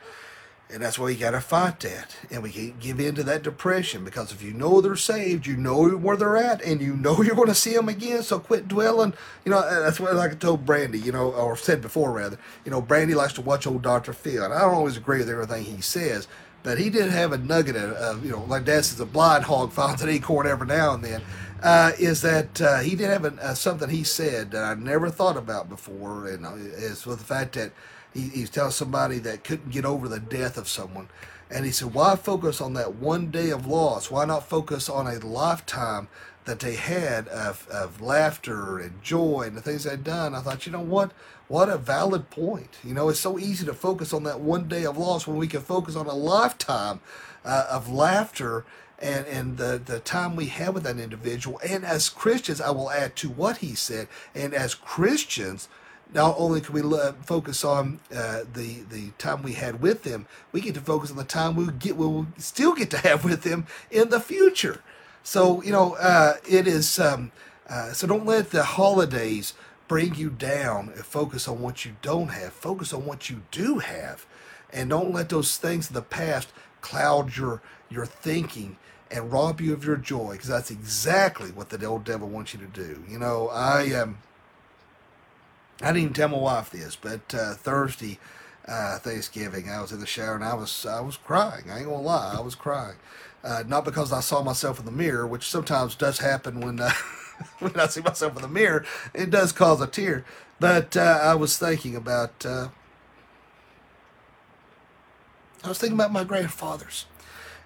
and that's why you got to fight that, and we can't give in to that depression because if you know they're saved, you know where they're at, and you know you're going to see them again. So quit dwelling. You know that's what like I told Brandy, you know, or said before rather. You know, Brandy likes to watch old Doctor Phil, and I don't always agree with everything he says but he did have a nugget of, you know, like Dad says, a blind hog finds an acorn every now and then. Uh, is that uh, he did have a, uh, something he said that I never thought about before, and uh, is with the fact that he, was telling somebody that couldn't get over the death of someone. And he said, Why focus on that one day of loss? Why not focus on a lifetime that they had of, of laughter and joy and the things they'd done? I thought, you know what? What a valid point. You know, it's so easy to focus on that one day of loss when we can focus on a lifetime uh, of laughter and, and the, the time we have with that individual. And as Christians, I will add to what he said, and as Christians, not only can we focus on uh, the the time we had with them, we get to focus on the time we get we'll still get to have with them in the future. So you know, uh, it is. Um, uh, so don't let the holidays bring you down and focus on what you don't have. Focus on what you do have. And don't let those things in the past cloud your your thinking and rob you of your joy because that's exactly what the old devil wants you to do. You know, I um I didn't even tell my wife this, but uh, Thursday uh, Thanksgiving, I was in the shower and I was I was crying. I ain't gonna lie, I was crying. Uh, not because I saw myself in the mirror, which sometimes does happen when uh, when I see myself in the mirror, it does cause a tear. But uh, I was thinking about, uh, I was thinking about my grandfathers,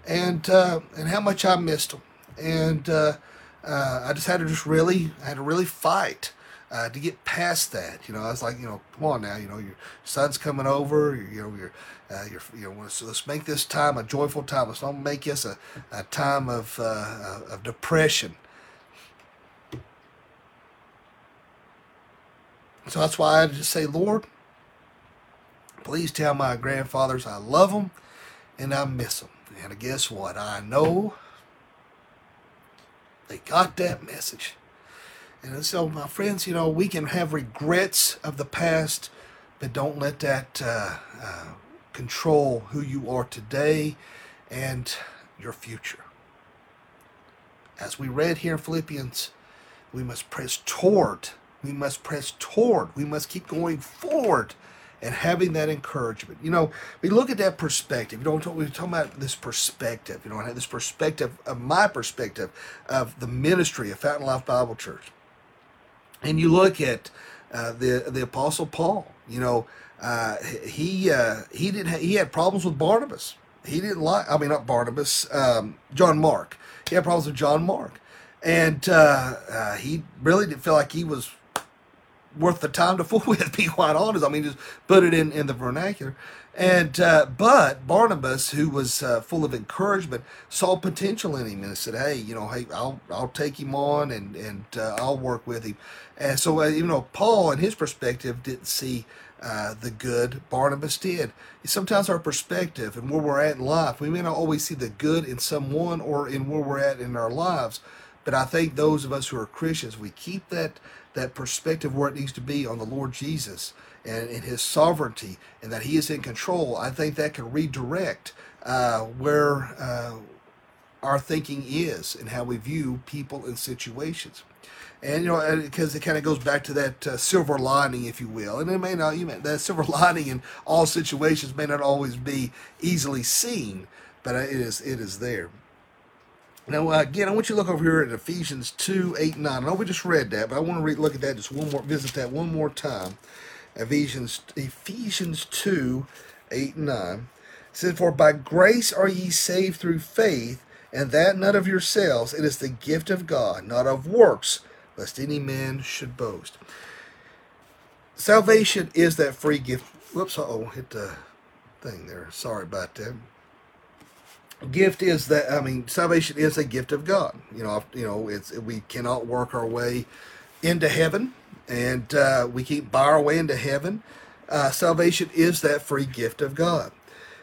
and and how much I missed them, and I just had to just really, I had to really fight. Uh, to get past that, you know, I was like, you know, come on now, you know, your son's coming over, you know, you're, uh, you're, you know, let's make this time a joyful time. Let's not make this a, a time of, uh, of depression. So that's why I just say, Lord, please tell my grandfathers I love them and I miss them. And guess what? I know they got that message. And so, my friends, you know, we can have regrets of the past, but don't let that uh, uh, control who you are today and your future. As we read here in Philippians, we must press toward we must press toward. We must keep going forward and having that encouragement. You know, we look at that perspective. You know, we're talking about this perspective. You know, I have this perspective of my perspective of the ministry of Fountain Life Bible Church. And you look at uh, the the Apostle Paul. You know, uh, he uh, he did ha- he had problems with Barnabas. He didn't like. I mean, not Barnabas. Um, John Mark. He had problems with John Mark, and uh, uh, he really didn't feel like he was worth the time to fool with, be quite honest. I mean, just put it in, in the vernacular. And uh, but Barnabas, who was uh, full of encouragement, saw potential in him and said, "Hey, you know, hey, I'll I'll take him on and and uh, I'll work with him." And so, uh, you know, Paul, in his perspective, didn't see uh, the good. Barnabas did. Sometimes our perspective and where we're at in life, we may not always see the good in someone or in where we're at in our lives. But I think those of us who are Christians, we keep that that perspective where it needs to be on the Lord Jesus and, in His sovereignty and that He is in control, I think that can redirect uh, where uh, our thinking is and how we view people and situations. and you know because it kind of goes back to that uh, silver lining, if you will. And it may not, you may, that silver lining in all situations may not always be easily seen, but it is it is there. Now, again, I want you to look over here at Ephesians 2, 8, 9. I know we just read that, but I want to read, look at that just one more, visit that one more time. Ephesians, Ephesians 2, 8, and 9. It says, For by grace are ye saved through faith, and that not of yourselves. It is the gift of God, not of works, lest any man should boast. Salvation is that free gift. Whoops, oh, hit the thing there. Sorry about that gift is that I mean salvation is a gift of God. You know, you know, it's we cannot work our way into heaven, and uh, we can't buy our way into heaven. Uh, salvation is that free gift of God.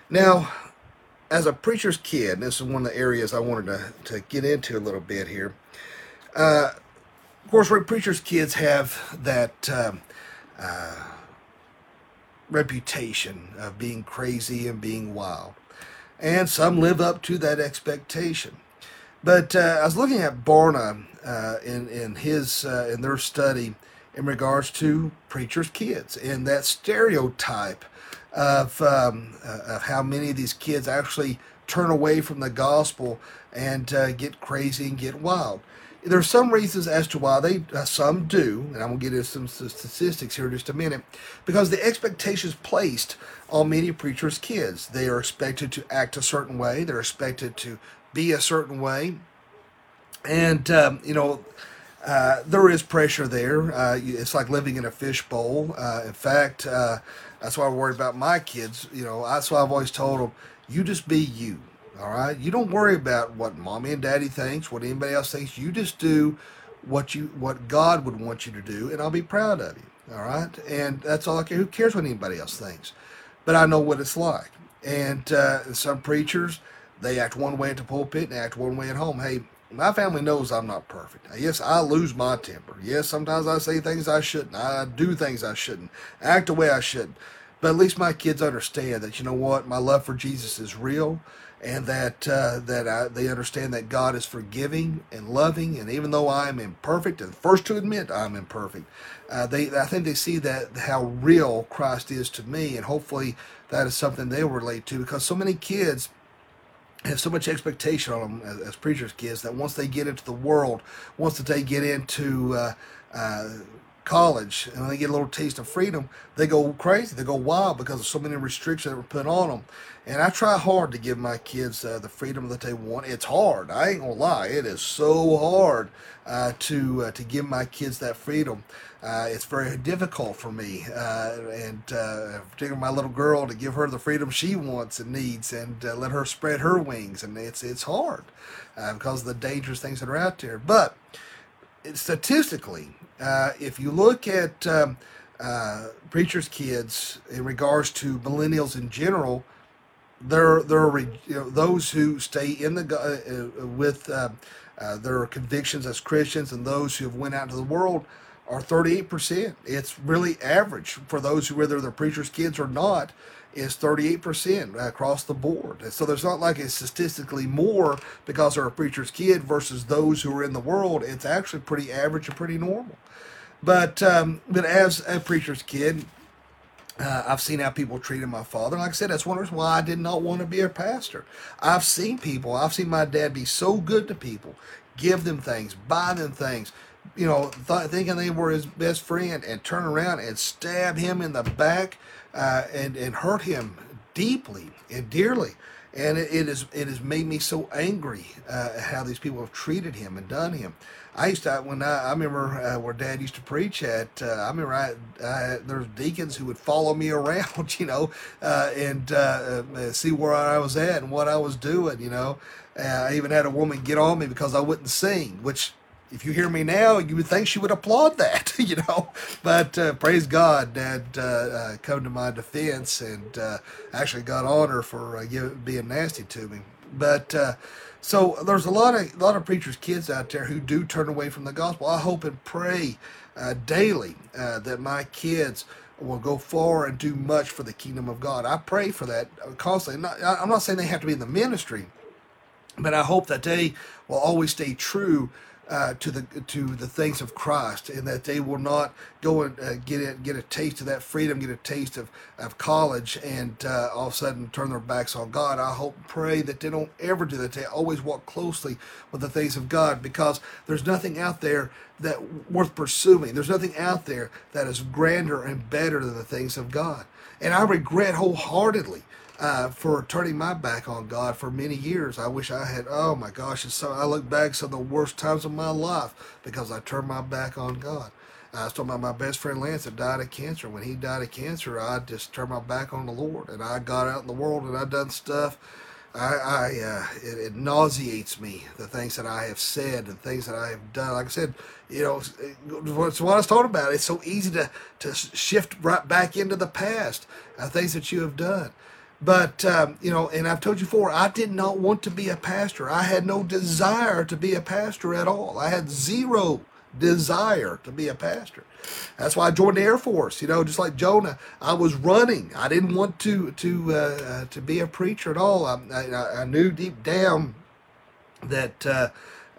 Now, as a preacher's kid, this is one of the areas I wanted to, to get into a little bit here. Uh, of course, preacher's kids have that um, uh, reputation of being crazy and being wild and some live up to that expectation. But uh, I was looking at Barna uh, in in his in their study in regards to preachers' kids and that stereotype of um, uh, of how many of these kids actually turn away from the gospel and uh, get crazy and get wild. There are some reasons as to why they uh, some do, and I'm gonna get into some statistics here in just a minute, because the expectations placed on many preachers' kids. They are expected to act a certain way. They're expected to be a certain way, and um, you know. Uh, there is pressure there. Uh, it's like living in a fishbowl. Uh, in fact, uh, that's why I worry about my kids. You know, that's why I've always told them, you just be you. All right. You don't worry about what mommy and daddy thinks, what anybody else thinks. You just do what you what God would want you to do, and I'll be proud of you. All right. And that's all I care. Who cares what anybody else thinks? But I know what it's like. And uh, some preachers, they act one way at the pulpit and act one way at home. Hey, my family knows I'm not perfect. Yes, I lose my temper. Yes, sometimes I say things I shouldn't. I do things I shouldn't. Act the way I shouldn't. But at least my kids understand that you know what, my love for Jesus is real, and that uh, that I, they understand that God is forgiving and loving, and even though I am imperfect, and first to admit I'm imperfect, uh, they I think they see that how real Christ is to me, and hopefully that is something they'll relate to because so many kids have so much expectation on them as, as preachers' kids that once they get into the world, once that they get into uh, uh college and they get a little taste of freedom, they go crazy. They go wild because of so many restrictions that were put on them. And I try hard to give my kids uh, the freedom that they want. It's hard. I ain't gonna lie. It is so hard uh, to uh, to give my kids that freedom. Uh, it's very difficult for me, uh, and uh, particularly my little girl, to give her the freedom she wants and needs, and let her spread her wings. And it's it's hard because of the dangerous things that are out there. But statistically, if you look at um, preachers' kids in regards to millennials in general, there there are you know, those who stay in the uh, uh with uh, uh, their convictions as Christians, and those who have went out into the world are 38%. It's really average for those who whether they're preachers' kids or not is 38% across the board. And so there's not like it's statistically more because they're a preacher's kid versus those who are in the world. It's actually pretty average and pretty normal. But um, but as a preacher's kid, uh, I've seen how people treated my father. Like I said, that's one reason why I did not want to be a pastor. I've seen people, I've seen my dad be so good to people, give them things, buy them things, you know, th- thinking they were his best friend, and turn around and stab him in the back uh, and and hurt him deeply and dearly. And it, it is it has made me so angry uh, how these people have treated him and done him. I used to when I, I remember uh, where Dad used to preach at. Uh, I remember I, I, there's deacons who would follow me around, you know, uh, and uh, uh, see where I was at and what I was doing. You know, uh, I even had a woman get on me because I wouldn't sing, which if you hear me now, you would think she would applaud that, you know. But uh, praise God, Dad uh, uh, come to my defense and uh, actually got honor for uh, give, being nasty to me. But uh, so there's a lot of a lot of preachers' kids out there who do turn away from the gospel. I hope and pray uh, daily uh, that my kids will go far and do much for the kingdom of God. I pray for that constantly. Not, I'm not saying they have to be in the ministry, but I hope that they will always stay true uh, to the to the things of Christ, and that they will not go and uh, get it, get a taste of that freedom, get a taste of, of college, and uh, all of a sudden turn their backs on God. I hope and pray that they don't ever do that. They always walk closely with the things of God, because there's nothing out there that worth pursuing. There's nothing out there that is grander and better than the things of God. And I regret wholeheartedly uh, for turning my back on God for many years. I wish I had. Oh my gosh! It's so I look back some of the worst times of my life because I turned my back on God. I was talking about my best friend Lance that died of cancer. When he died of cancer, I just turned my back on the Lord and I got out in the world and I done stuff. I, I uh, it, it, nauseates me the things that I have said and things that I have done. Like I said, you know, it's what I was talking about. It's so easy to to shift right back into the past, uh, things that you have done. But, um, you know, and I've told you before, I did not want to be a pastor. I had no desire to be a pastor at all. I had zero desire to be a pastor. That's why I joined the Air Force. You know, just like Jonah, I was running. I didn't want to to uh, uh, to be a preacher at all. I, I, I knew deep down that uh,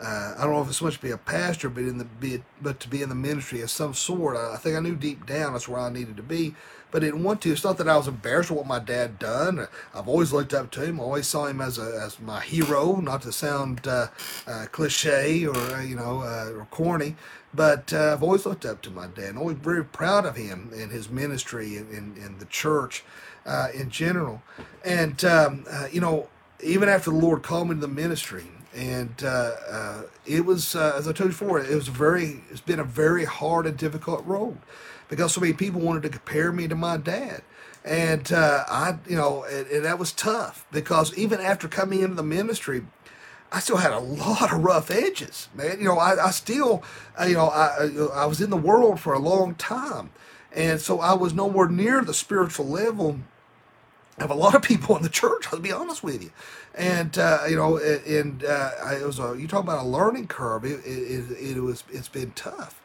uh, I don't know if it's so much to be a pastor, but in the be, but to be in the ministry of some sort. I, I think I knew deep down that's where I needed to be but didn't want to. It's not that I was embarrassed with what my dad done. I've always looked up to him. I always saw him as a, as my hero, not to sound uh, uh, cliche or uh, you know uh, or corny, but uh, I've always looked up to my dad. and always very proud of him and his ministry and in, the church uh, in general. And um, you know, even after the Lord called me to the ministry, and uh, uh, it was uh, as I told you before, it was very it's been a very hard and difficult road because so many people wanted to compare me to my dad. And uh, I, you know, and, and that was tough because even after coming into the ministry, I still had a lot of rough edges, man. You know, I, I still, uh, you know, I, I was in the world for a long time. And so I was nowhere near the spiritual level of a lot of people in the church, I'll be honest with you. And, uh, you know, and uh, it was a, you talk about a learning curve, it, it, it was, it's been tough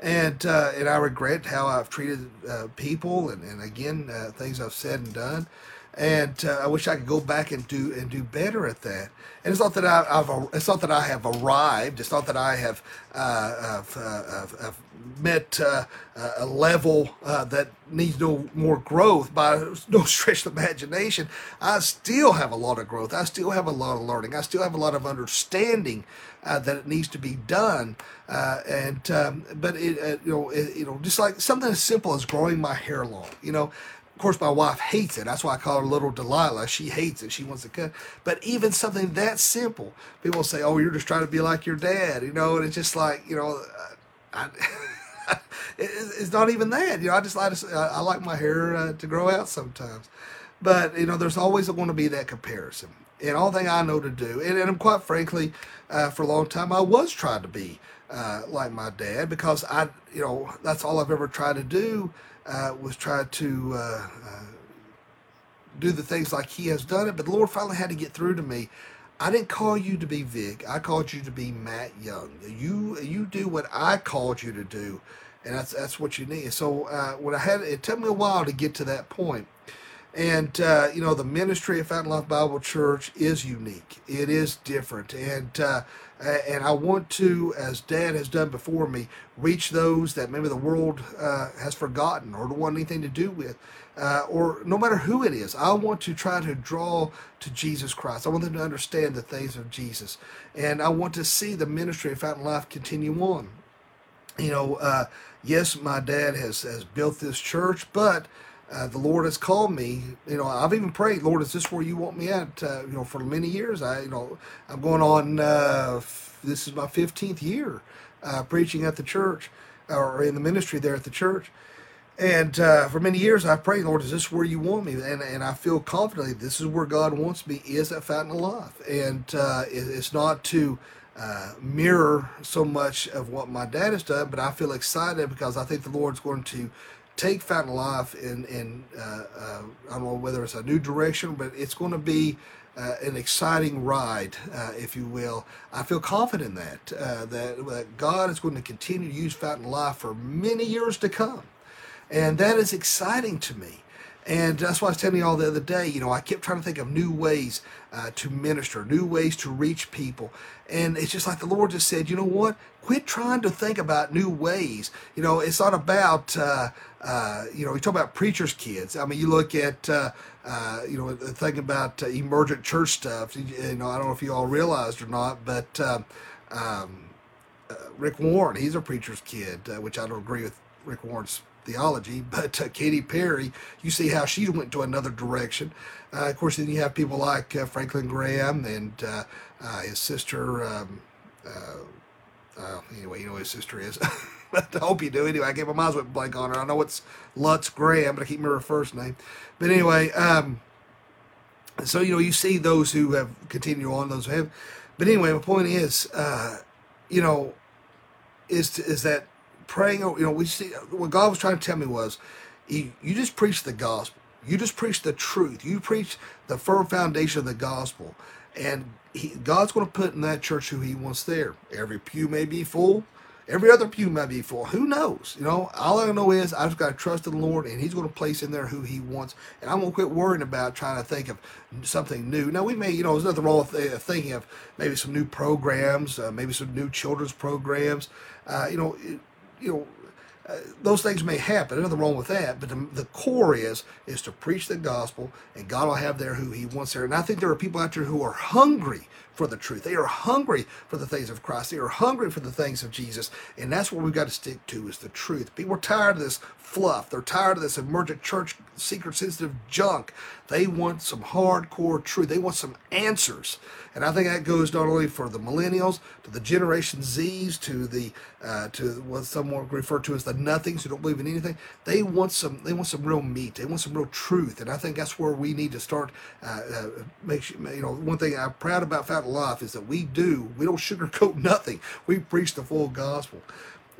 and uh, and I regret how I've treated uh, people, and, and again uh, things I've said and done, and uh, I wish I could go back and do and do better at that. And it's not that I, have it's not that I have arrived. It's not that I have uh, I've, uh, I've, I've, met a level that needs no more growth by no stretch of imagination. I still have a lot of growth. I still have a lot of learning. I still have a lot of understanding uh, that it needs to be done. Uh, and um, but it, uh, you know it, you know just like something as simple as growing my hair long. You know, of course my wife hates it. That's why I call her Little Delilah. She hates it. She wants to cut. But even something that simple, people say, "Oh, you're just trying to be like your dad," you know, and it's just like you know. I, it's not even that. You know, I just like to, I like my hair uh, to grow out sometimes, but you know, there's always going to be that comparison and all thing I know to do. And, and quite frankly, uh, for a long time, I was trying to be uh, like my dad because I, you know, that's all I've ever tried to do uh, was try to uh, uh, do the things like he has done it. But the Lord finally had to get through to me. I didn't call you to be Vic. I called you to be Mat Young. You you do what I called you to do, and that's that's what you need. So uh, when I had it took me a while to get to that point and, uh, you know, the ministry of Fountain Life Bible Church is unique. It is different. And, uh, and I want to, as Dad has done before me, reach those that maybe the world uh, has forgotten or don't want anything to do with, uh, or no matter who it is. I want to try to draw to Jesus Christ. I want them to understand the things of Jesus. And I want to see the ministry of Fountain Life continue on. You know, uh, yes, my dad has, has built this church, but uh, the Lord has called me. You know, I've even prayed, Lord, is this where you want me at? Uh, you know, for many years, I, you know, I'm going on. Uh, this is my 15th year uh, preaching at the church or in the ministry there at the church. And uh, for many years, I prayed, Lord, is this where you want me? And, and I feel confidently this is where God wants me, is at Fountain of Life. And uh, it, it's not to mirror so much of what my dad has done, but I feel excited because I think the Lord's going to take Fountain Life in, in uh, uh, I don't know whether it's a new direction, but it's going to be uh, an exciting ride, uh, if you will. I feel confident in that, uh, that, that God is going to continue to use Fountain Life for many years to come. And that is exciting to me. And that's why I was telling you all the other day, you know, I kept trying to think of new ways uh, to minister, new ways to reach people. And it's just like the Lord just said, you know what? Quit trying to think about new ways. You know, it's not about, uh, uh, you know, we talk about preachers' kids. I mean, you look at, uh, uh, you know, thinking about uh, emergent church stuff. You know, I don't know if you all realized or not, but um, um Rick Warren, he's a preacher's kid, which I don't agree with Rick Warren's theology, but uh, Katy Perry, you see how she went to another direction. Uh, of course, then you have people like uh, Franklin Graham and uh, uh, his sister. Um, uh, anyway, you know his sister is. but I hope you do. Anyway, I gave my eyes went blank on her. I know it's Lotz Graham, but I keep remember her first name. But anyway, um, so you know, you see those who have continued on, those who have. But anyway, my point is, you know, is to, is that praying. You know, we see what God was trying to tell me was, you, you just preach the gospel. You just preach the truth. You preach the firm foundation of the gospel, and he, God's going to put in that church who He wants there. Every pew may be full. Every other pew may be full. Who knows? You know, all I know is I've got to trust in the Lord, and He's going to place in there who He wants. And I'm going to quit worrying about trying to think of something new. Now, we may, you know, there's nothing wrong with uh, thinking of maybe some new programs, uh, maybe some new children's programs. Uh, you know, you know, uh, those things may happen. Nothing wrong with that. But the, the, core is is to preach the gospel, and God will have there who He wants there. And I think there are people out there who are hungry for the truth. They are hungry for the things of Christ. They are hungry for the things of Jesus, and that's what we've got to stick to is the truth. People are tired of this fluff. They're tired of this emergent church seeker sensitive junk. They want some hardcore truth. They want some answers. And I think that goes not only for the millennials, to the Generation Zs, to the uh, to what some refer to as the nothings who don't believe in anything. They want some. They want some real meat. They want some real truth. And I think that's where we need to start. Uh, uh, make you know one thing I'm proud about Fountain Life is that we do. We don't sugarcoat nothing. We preach the full gospel.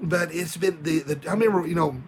But it's been the, the I remember you know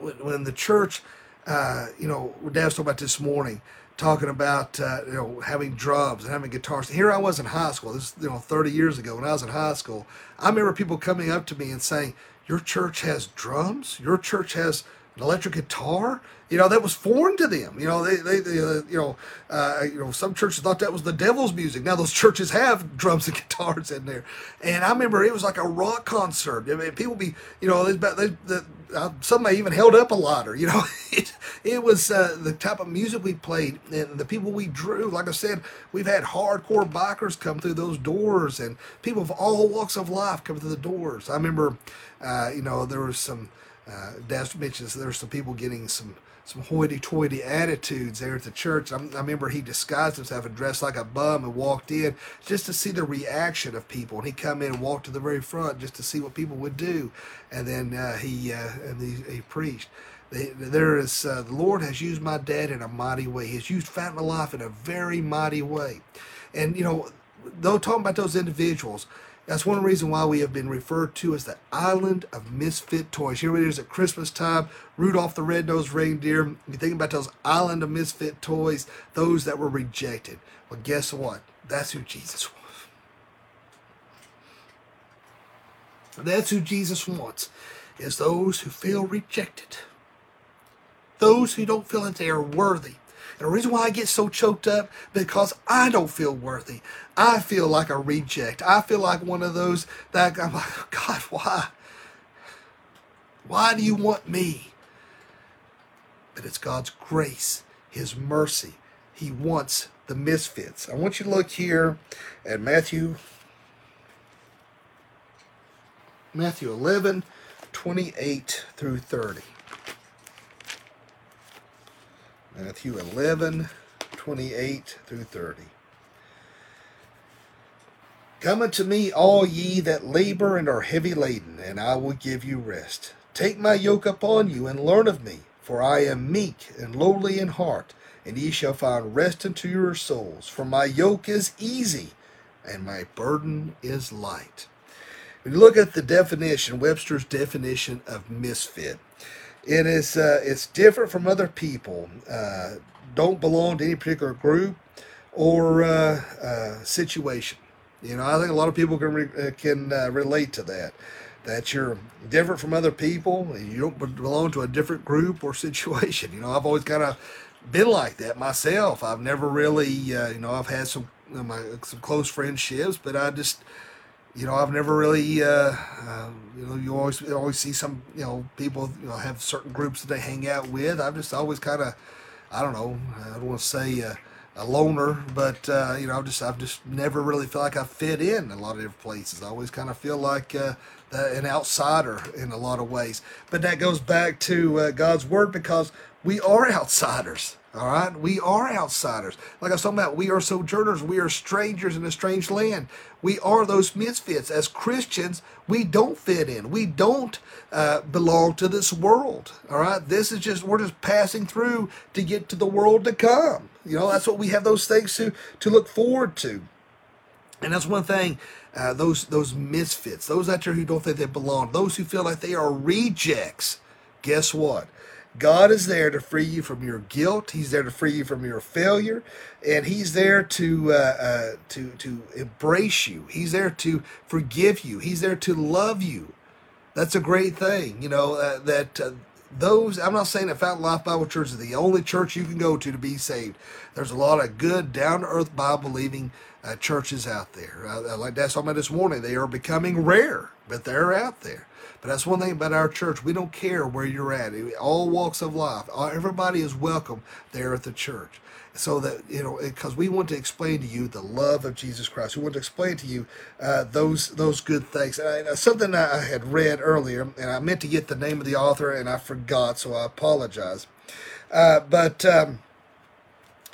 when the church, uh, you know, Dad was talking about this morning, talking about uh, you know having drums and having guitars. Here I was in high school. This you know 30 years ago when I was in high school. I remember people coming up to me and saying, "Your church has drums. Your church has an electric guitar." You know that was foreign to them. You know they, they, they uh, you know uh, you know some churches thought that was the devil's music. Now those churches have drums and guitars in there, and I remember it was like a rock concert. I mean, people be you know they, they, uh, some even held up a ladder. You know, it, it was uh, the type of music we played and the people we drew. Like I said, we've had hardcore bikers come through those doors, and people of all walks of life come through the doors. I remember, uh, you know, there was some. Uh, Dad mentions there were some people getting some some hoity-toity attitudes there at the church. I, I remember he disguised himself and dressed like a bum and walked in just to see the reaction of people. And he come in and walked to the very front just to see what people would do. And then uh, he uh, and he, he preached. There is uh, the Lord has used my dad in a mighty way. He's used Fountain of Life in a very mighty way. And you know, though talking about those individuals, that's one reason why we have been referred to as the island of misfit toys. Here it is at Christmas time, Rudolph the Red-Nosed Reindeer. You think about those island of misfit toys, those that were rejected. Well, guess what? That's who Jesus was. That's who Jesus wants, is those who feel rejected. Those who don't feel that they are worthy the reason why I get so choked up because I don't feel worthy. I feel like a reject. I feel like one of those that I'm like, God, why? Why do you want me? But it's God's grace, His mercy. He wants the misfits. I want you to look here at Matthew Matthew 11, 28 through 30. Matthew 11, 28 through 30. Come unto me, all ye that labor and are heavy laden, and I will give you rest. Take my yoke upon you, and learn of me, for I am meek and lowly in heart, and ye shall find rest unto your souls. For my yoke is easy, and my burden is light. When you look at the definition, Webster's definition of misfit, it is uh, it's different from other people. Uh, don't belong to any particular group or uh, uh situation. You know, I think a lot of people can re- uh, can uh, relate to that. that you're different from other people. You don't belong to a different group or situation. You know, I've always kind of been like that myself. I've never really, uh, you know, I've had some my some close friendships, but I just, you know, I've never really, uh, uh, you know, you always you always see some, you know, people, you know, have certain groups that they hang out with. I've just always kind of, I don't know, I don't want to say. Uh, a loner, but uh, you know, I've just I've just never really felt like I fit in a lot of different places. I always kind of feel like uh, an outsider in a lot of ways. But that goes back to uh, God's word because we are outsiders. All right, we are outsiders. Like I was talking about, we are sojourners. We are strangers in a strange land. We are those misfits. As Christians, we don't fit in. We don't uh, belong to this world. All right, this is just we're just passing through to get to the world to come. You know, that's what we have those things to to look forward to. And that's one thing. Uh, those those misfits, those out there who don't think they belong, those who feel like they are rejects. Guess what? God is there to free you from your guilt. He's there to free you from your failure, and He's there to uh, uh, to to embrace you. He's there to forgive you. He's there to love you. That's a great thing, you know. Uh, that uh, those I'm not saying that Fountain Life Bible Church is the only church you can go to to be saved. There's a lot of good, down to earth Bible believing uh, churches out there. Uh, like that's talking about this morning, they are becoming rare, but they're out there. But that's one thing about our church. We don't care where you're at. All walks of life. Everybody is welcome there at the church. So that, you know, because we want to explain to you the love of Jesus Christ. We want to explain to you uh, those those good things. And I, something I had read earlier, and I meant to get the name of the author, and I forgot, so I apologize. Uh, but um,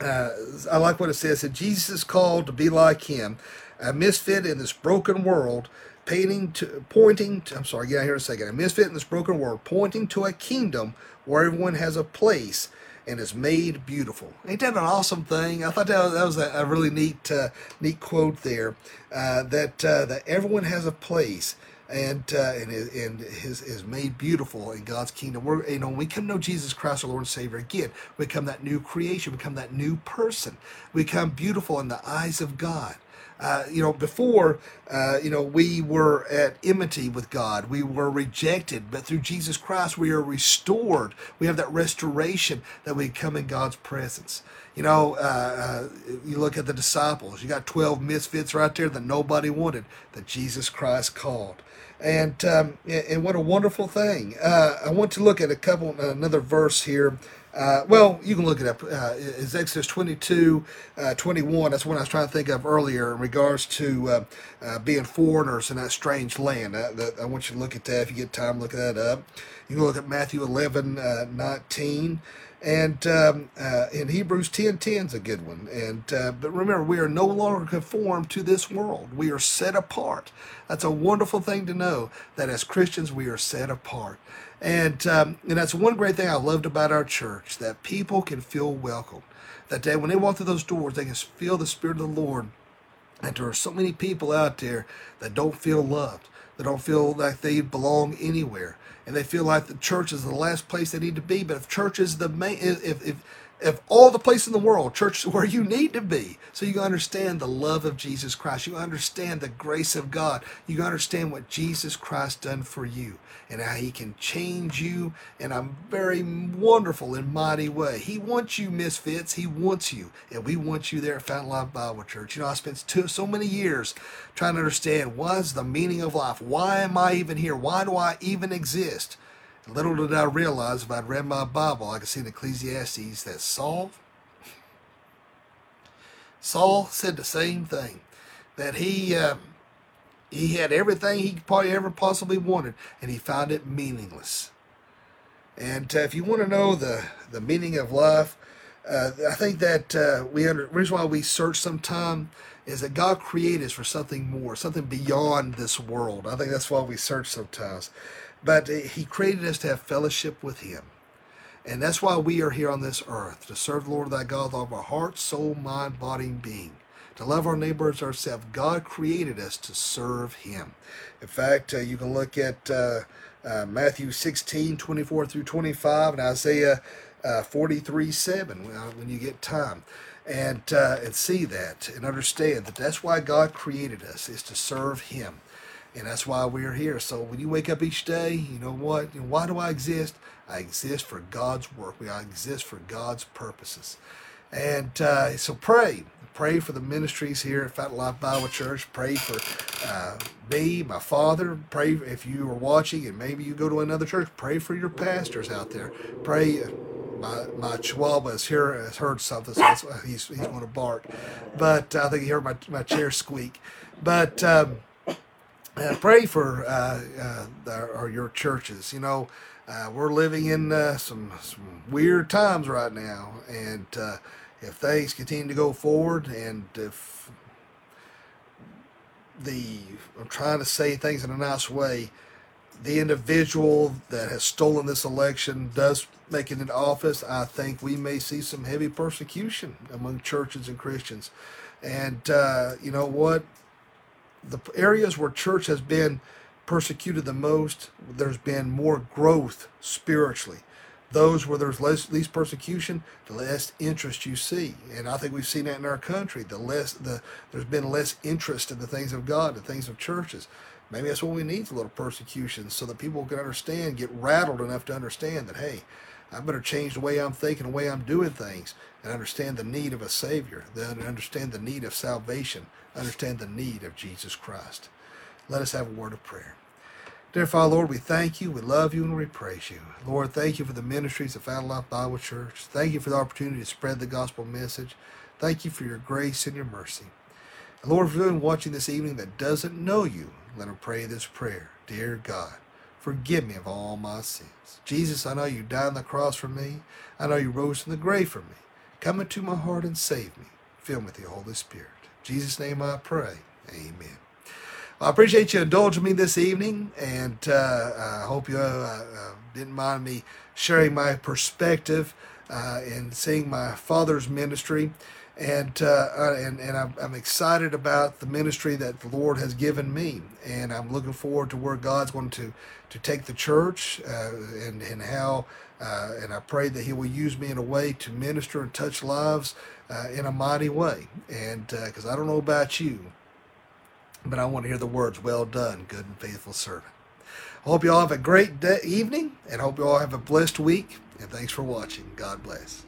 uh, I like what it says that Jesus is called to be like him, a misfit in this broken world, painting to, pointing to, I'm sorry, get out here a second. A misfit in this broken world, pointing to a kingdom where everyone has a place and is made beautiful. Ain't that an awesome thing? I thought that, that was a, a really neat, uh, neat quote there. Uh, that uh, that everyone has a place and uh, and and is, is made beautiful in God's kingdom. We're you know when we come to know Jesus Christ, our Lord and Savior again, we become that new creation, become that new person, we become beautiful in the eyes of God. Uh, you know, before, uh, you know, we were at enmity with God. We were rejected, but through Jesus Christ, we are restored. We have that restoration that we come in God's presence. You know, uh, uh you look at the disciples. You got twelve misfits right there that nobody wanted, that Jesus Christ called. And um, and what a wonderful thing! Uh, I want to look at a couple another verse here uh, well, you can look it up. Uh, it's Exodus 22, uh, 21. That's what I was trying to think of earlier in regards to uh, uh, being foreigners in that strange land. I, I, want you to look at that. If you get time, look that up. You can look at Matthew 11, uh, 19. And um, in Hebrews 10, 10 is a good one. And But remember, we are no longer conformed to this world. We are set apart. That's a wonderful thing to know that as Christians, we are set apart. And, um, and that's one great thing I loved about our church that people can feel welcome. That they, when they walk through those doors, they can feel the Spirit of the Lord. And there are so many people out there that don't feel loved, that don't feel like they belong anywhere, and they feel like the church is the last place they need to be. But if church is the main, if, if of all the places in the world, church where you need to be. So you can understand the love of Jesus Christ. You understand the grace of God. You understand what Jesus Christ done for you and how he can change you in a very wonderful and mighty way. He wants you misfits. He wants you. And we want you there at Fountain Life Bible Church. You know, I spent two, so many years trying to understand what is the meaning of life? Why am I even here? Why do I even exist? Little did I realize if I'd read my Bible, I could see in Ecclesiastes that Saul, Saul said the same thing, that he uh, he had everything he probably ever possibly wanted, and he found it meaningless. And uh, if you want to know the the meaning of life, uh, I think that uh, we under, reason why we search sometime is that God created us for something more, something beyond this world. I think that's why we search sometimes. But He created us to have fellowship with Him. And that's why we are here on this earth, to serve the Lord thy God with all of our heart, soul, mind, body, and being. To love our neighbors ourselves. God created us to serve Him. In fact, uh, you can look at uh, uh, Matthew 16, 24 through 25, and Isaiah uh, 43, 7 when you get time. And, uh, and see that and understand that that's why God created us, is to serve Him. And that's why we're here. So when you wake up each day, you know what? You know, why do I exist? I exist for God's work. I exist for God's purposes. And uh, so pray. Pray for the ministries here at Fountain Life Bible Church. Pray for uh, me, my father. Pray if you are watching and maybe you go to another church. Pray for your pastors out there. Pray. My, my chihuahua is here has heard something, so he's, he's going to bark. But I think he heard my, my chair squeak. But um, uh, pray for uh, uh, our, your churches. You know, uh, we're living in some, some weird times right now, and if things continue to go forward and if the I'm trying to say things in a nice way, the individual that has stolen this election does make it into office, I think we may see some heavy persecution among churches and Christians. And uh, you know what? The areas where church has been persecuted the most, there's been more growth spiritually those where there's less least persecution, the less interest you see. And I think we've seen that in our country. The less the there's been less interest in the things of God, the things of churches. Maybe that's what we need, a little persecution, so that people can understand, get rattled enough to understand that, hey, I better change the way I'm thinking, the way I'm doing things, and understand the need of a Savior, then understand the need of salvation, understand the need of Jesus Christ. Let us have a word of prayer. Dear Father, Lord, we thank you, we love you, and we praise you. Lord, thank you for the ministries of Fountain Life Bible Church. Thank you for the opportunity to spread the gospel message. Thank you for your grace and your mercy. And Lord, for anyone watching this evening that doesn't know you, let them pray this prayer. Dear God, forgive me of all my sins. Jesus, I know you died on the cross for me. I know you rose from the grave for me. Come into my heart and save me. Fill me with the Holy Spirit. In Jesus' name I pray. Amen. I appreciate you indulging me this evening, and uh, I hope you uh, uh, didn't mind me sharing my perspective uh, and seeing my father's ministry. And, uh, and and I'm, I'm excited about the ministry that the Lord has given me, and I'm looking forward to where God's going to to take the church uh, and and how and I pray that He will use me in a way to minister and touch lives in a mighty way. And because I don't know about you, but I want to hear the words, well done, good and faithful servant. I hope you all have a great day, evening and hope you all have a blessed week. And thanks for watching. God bless.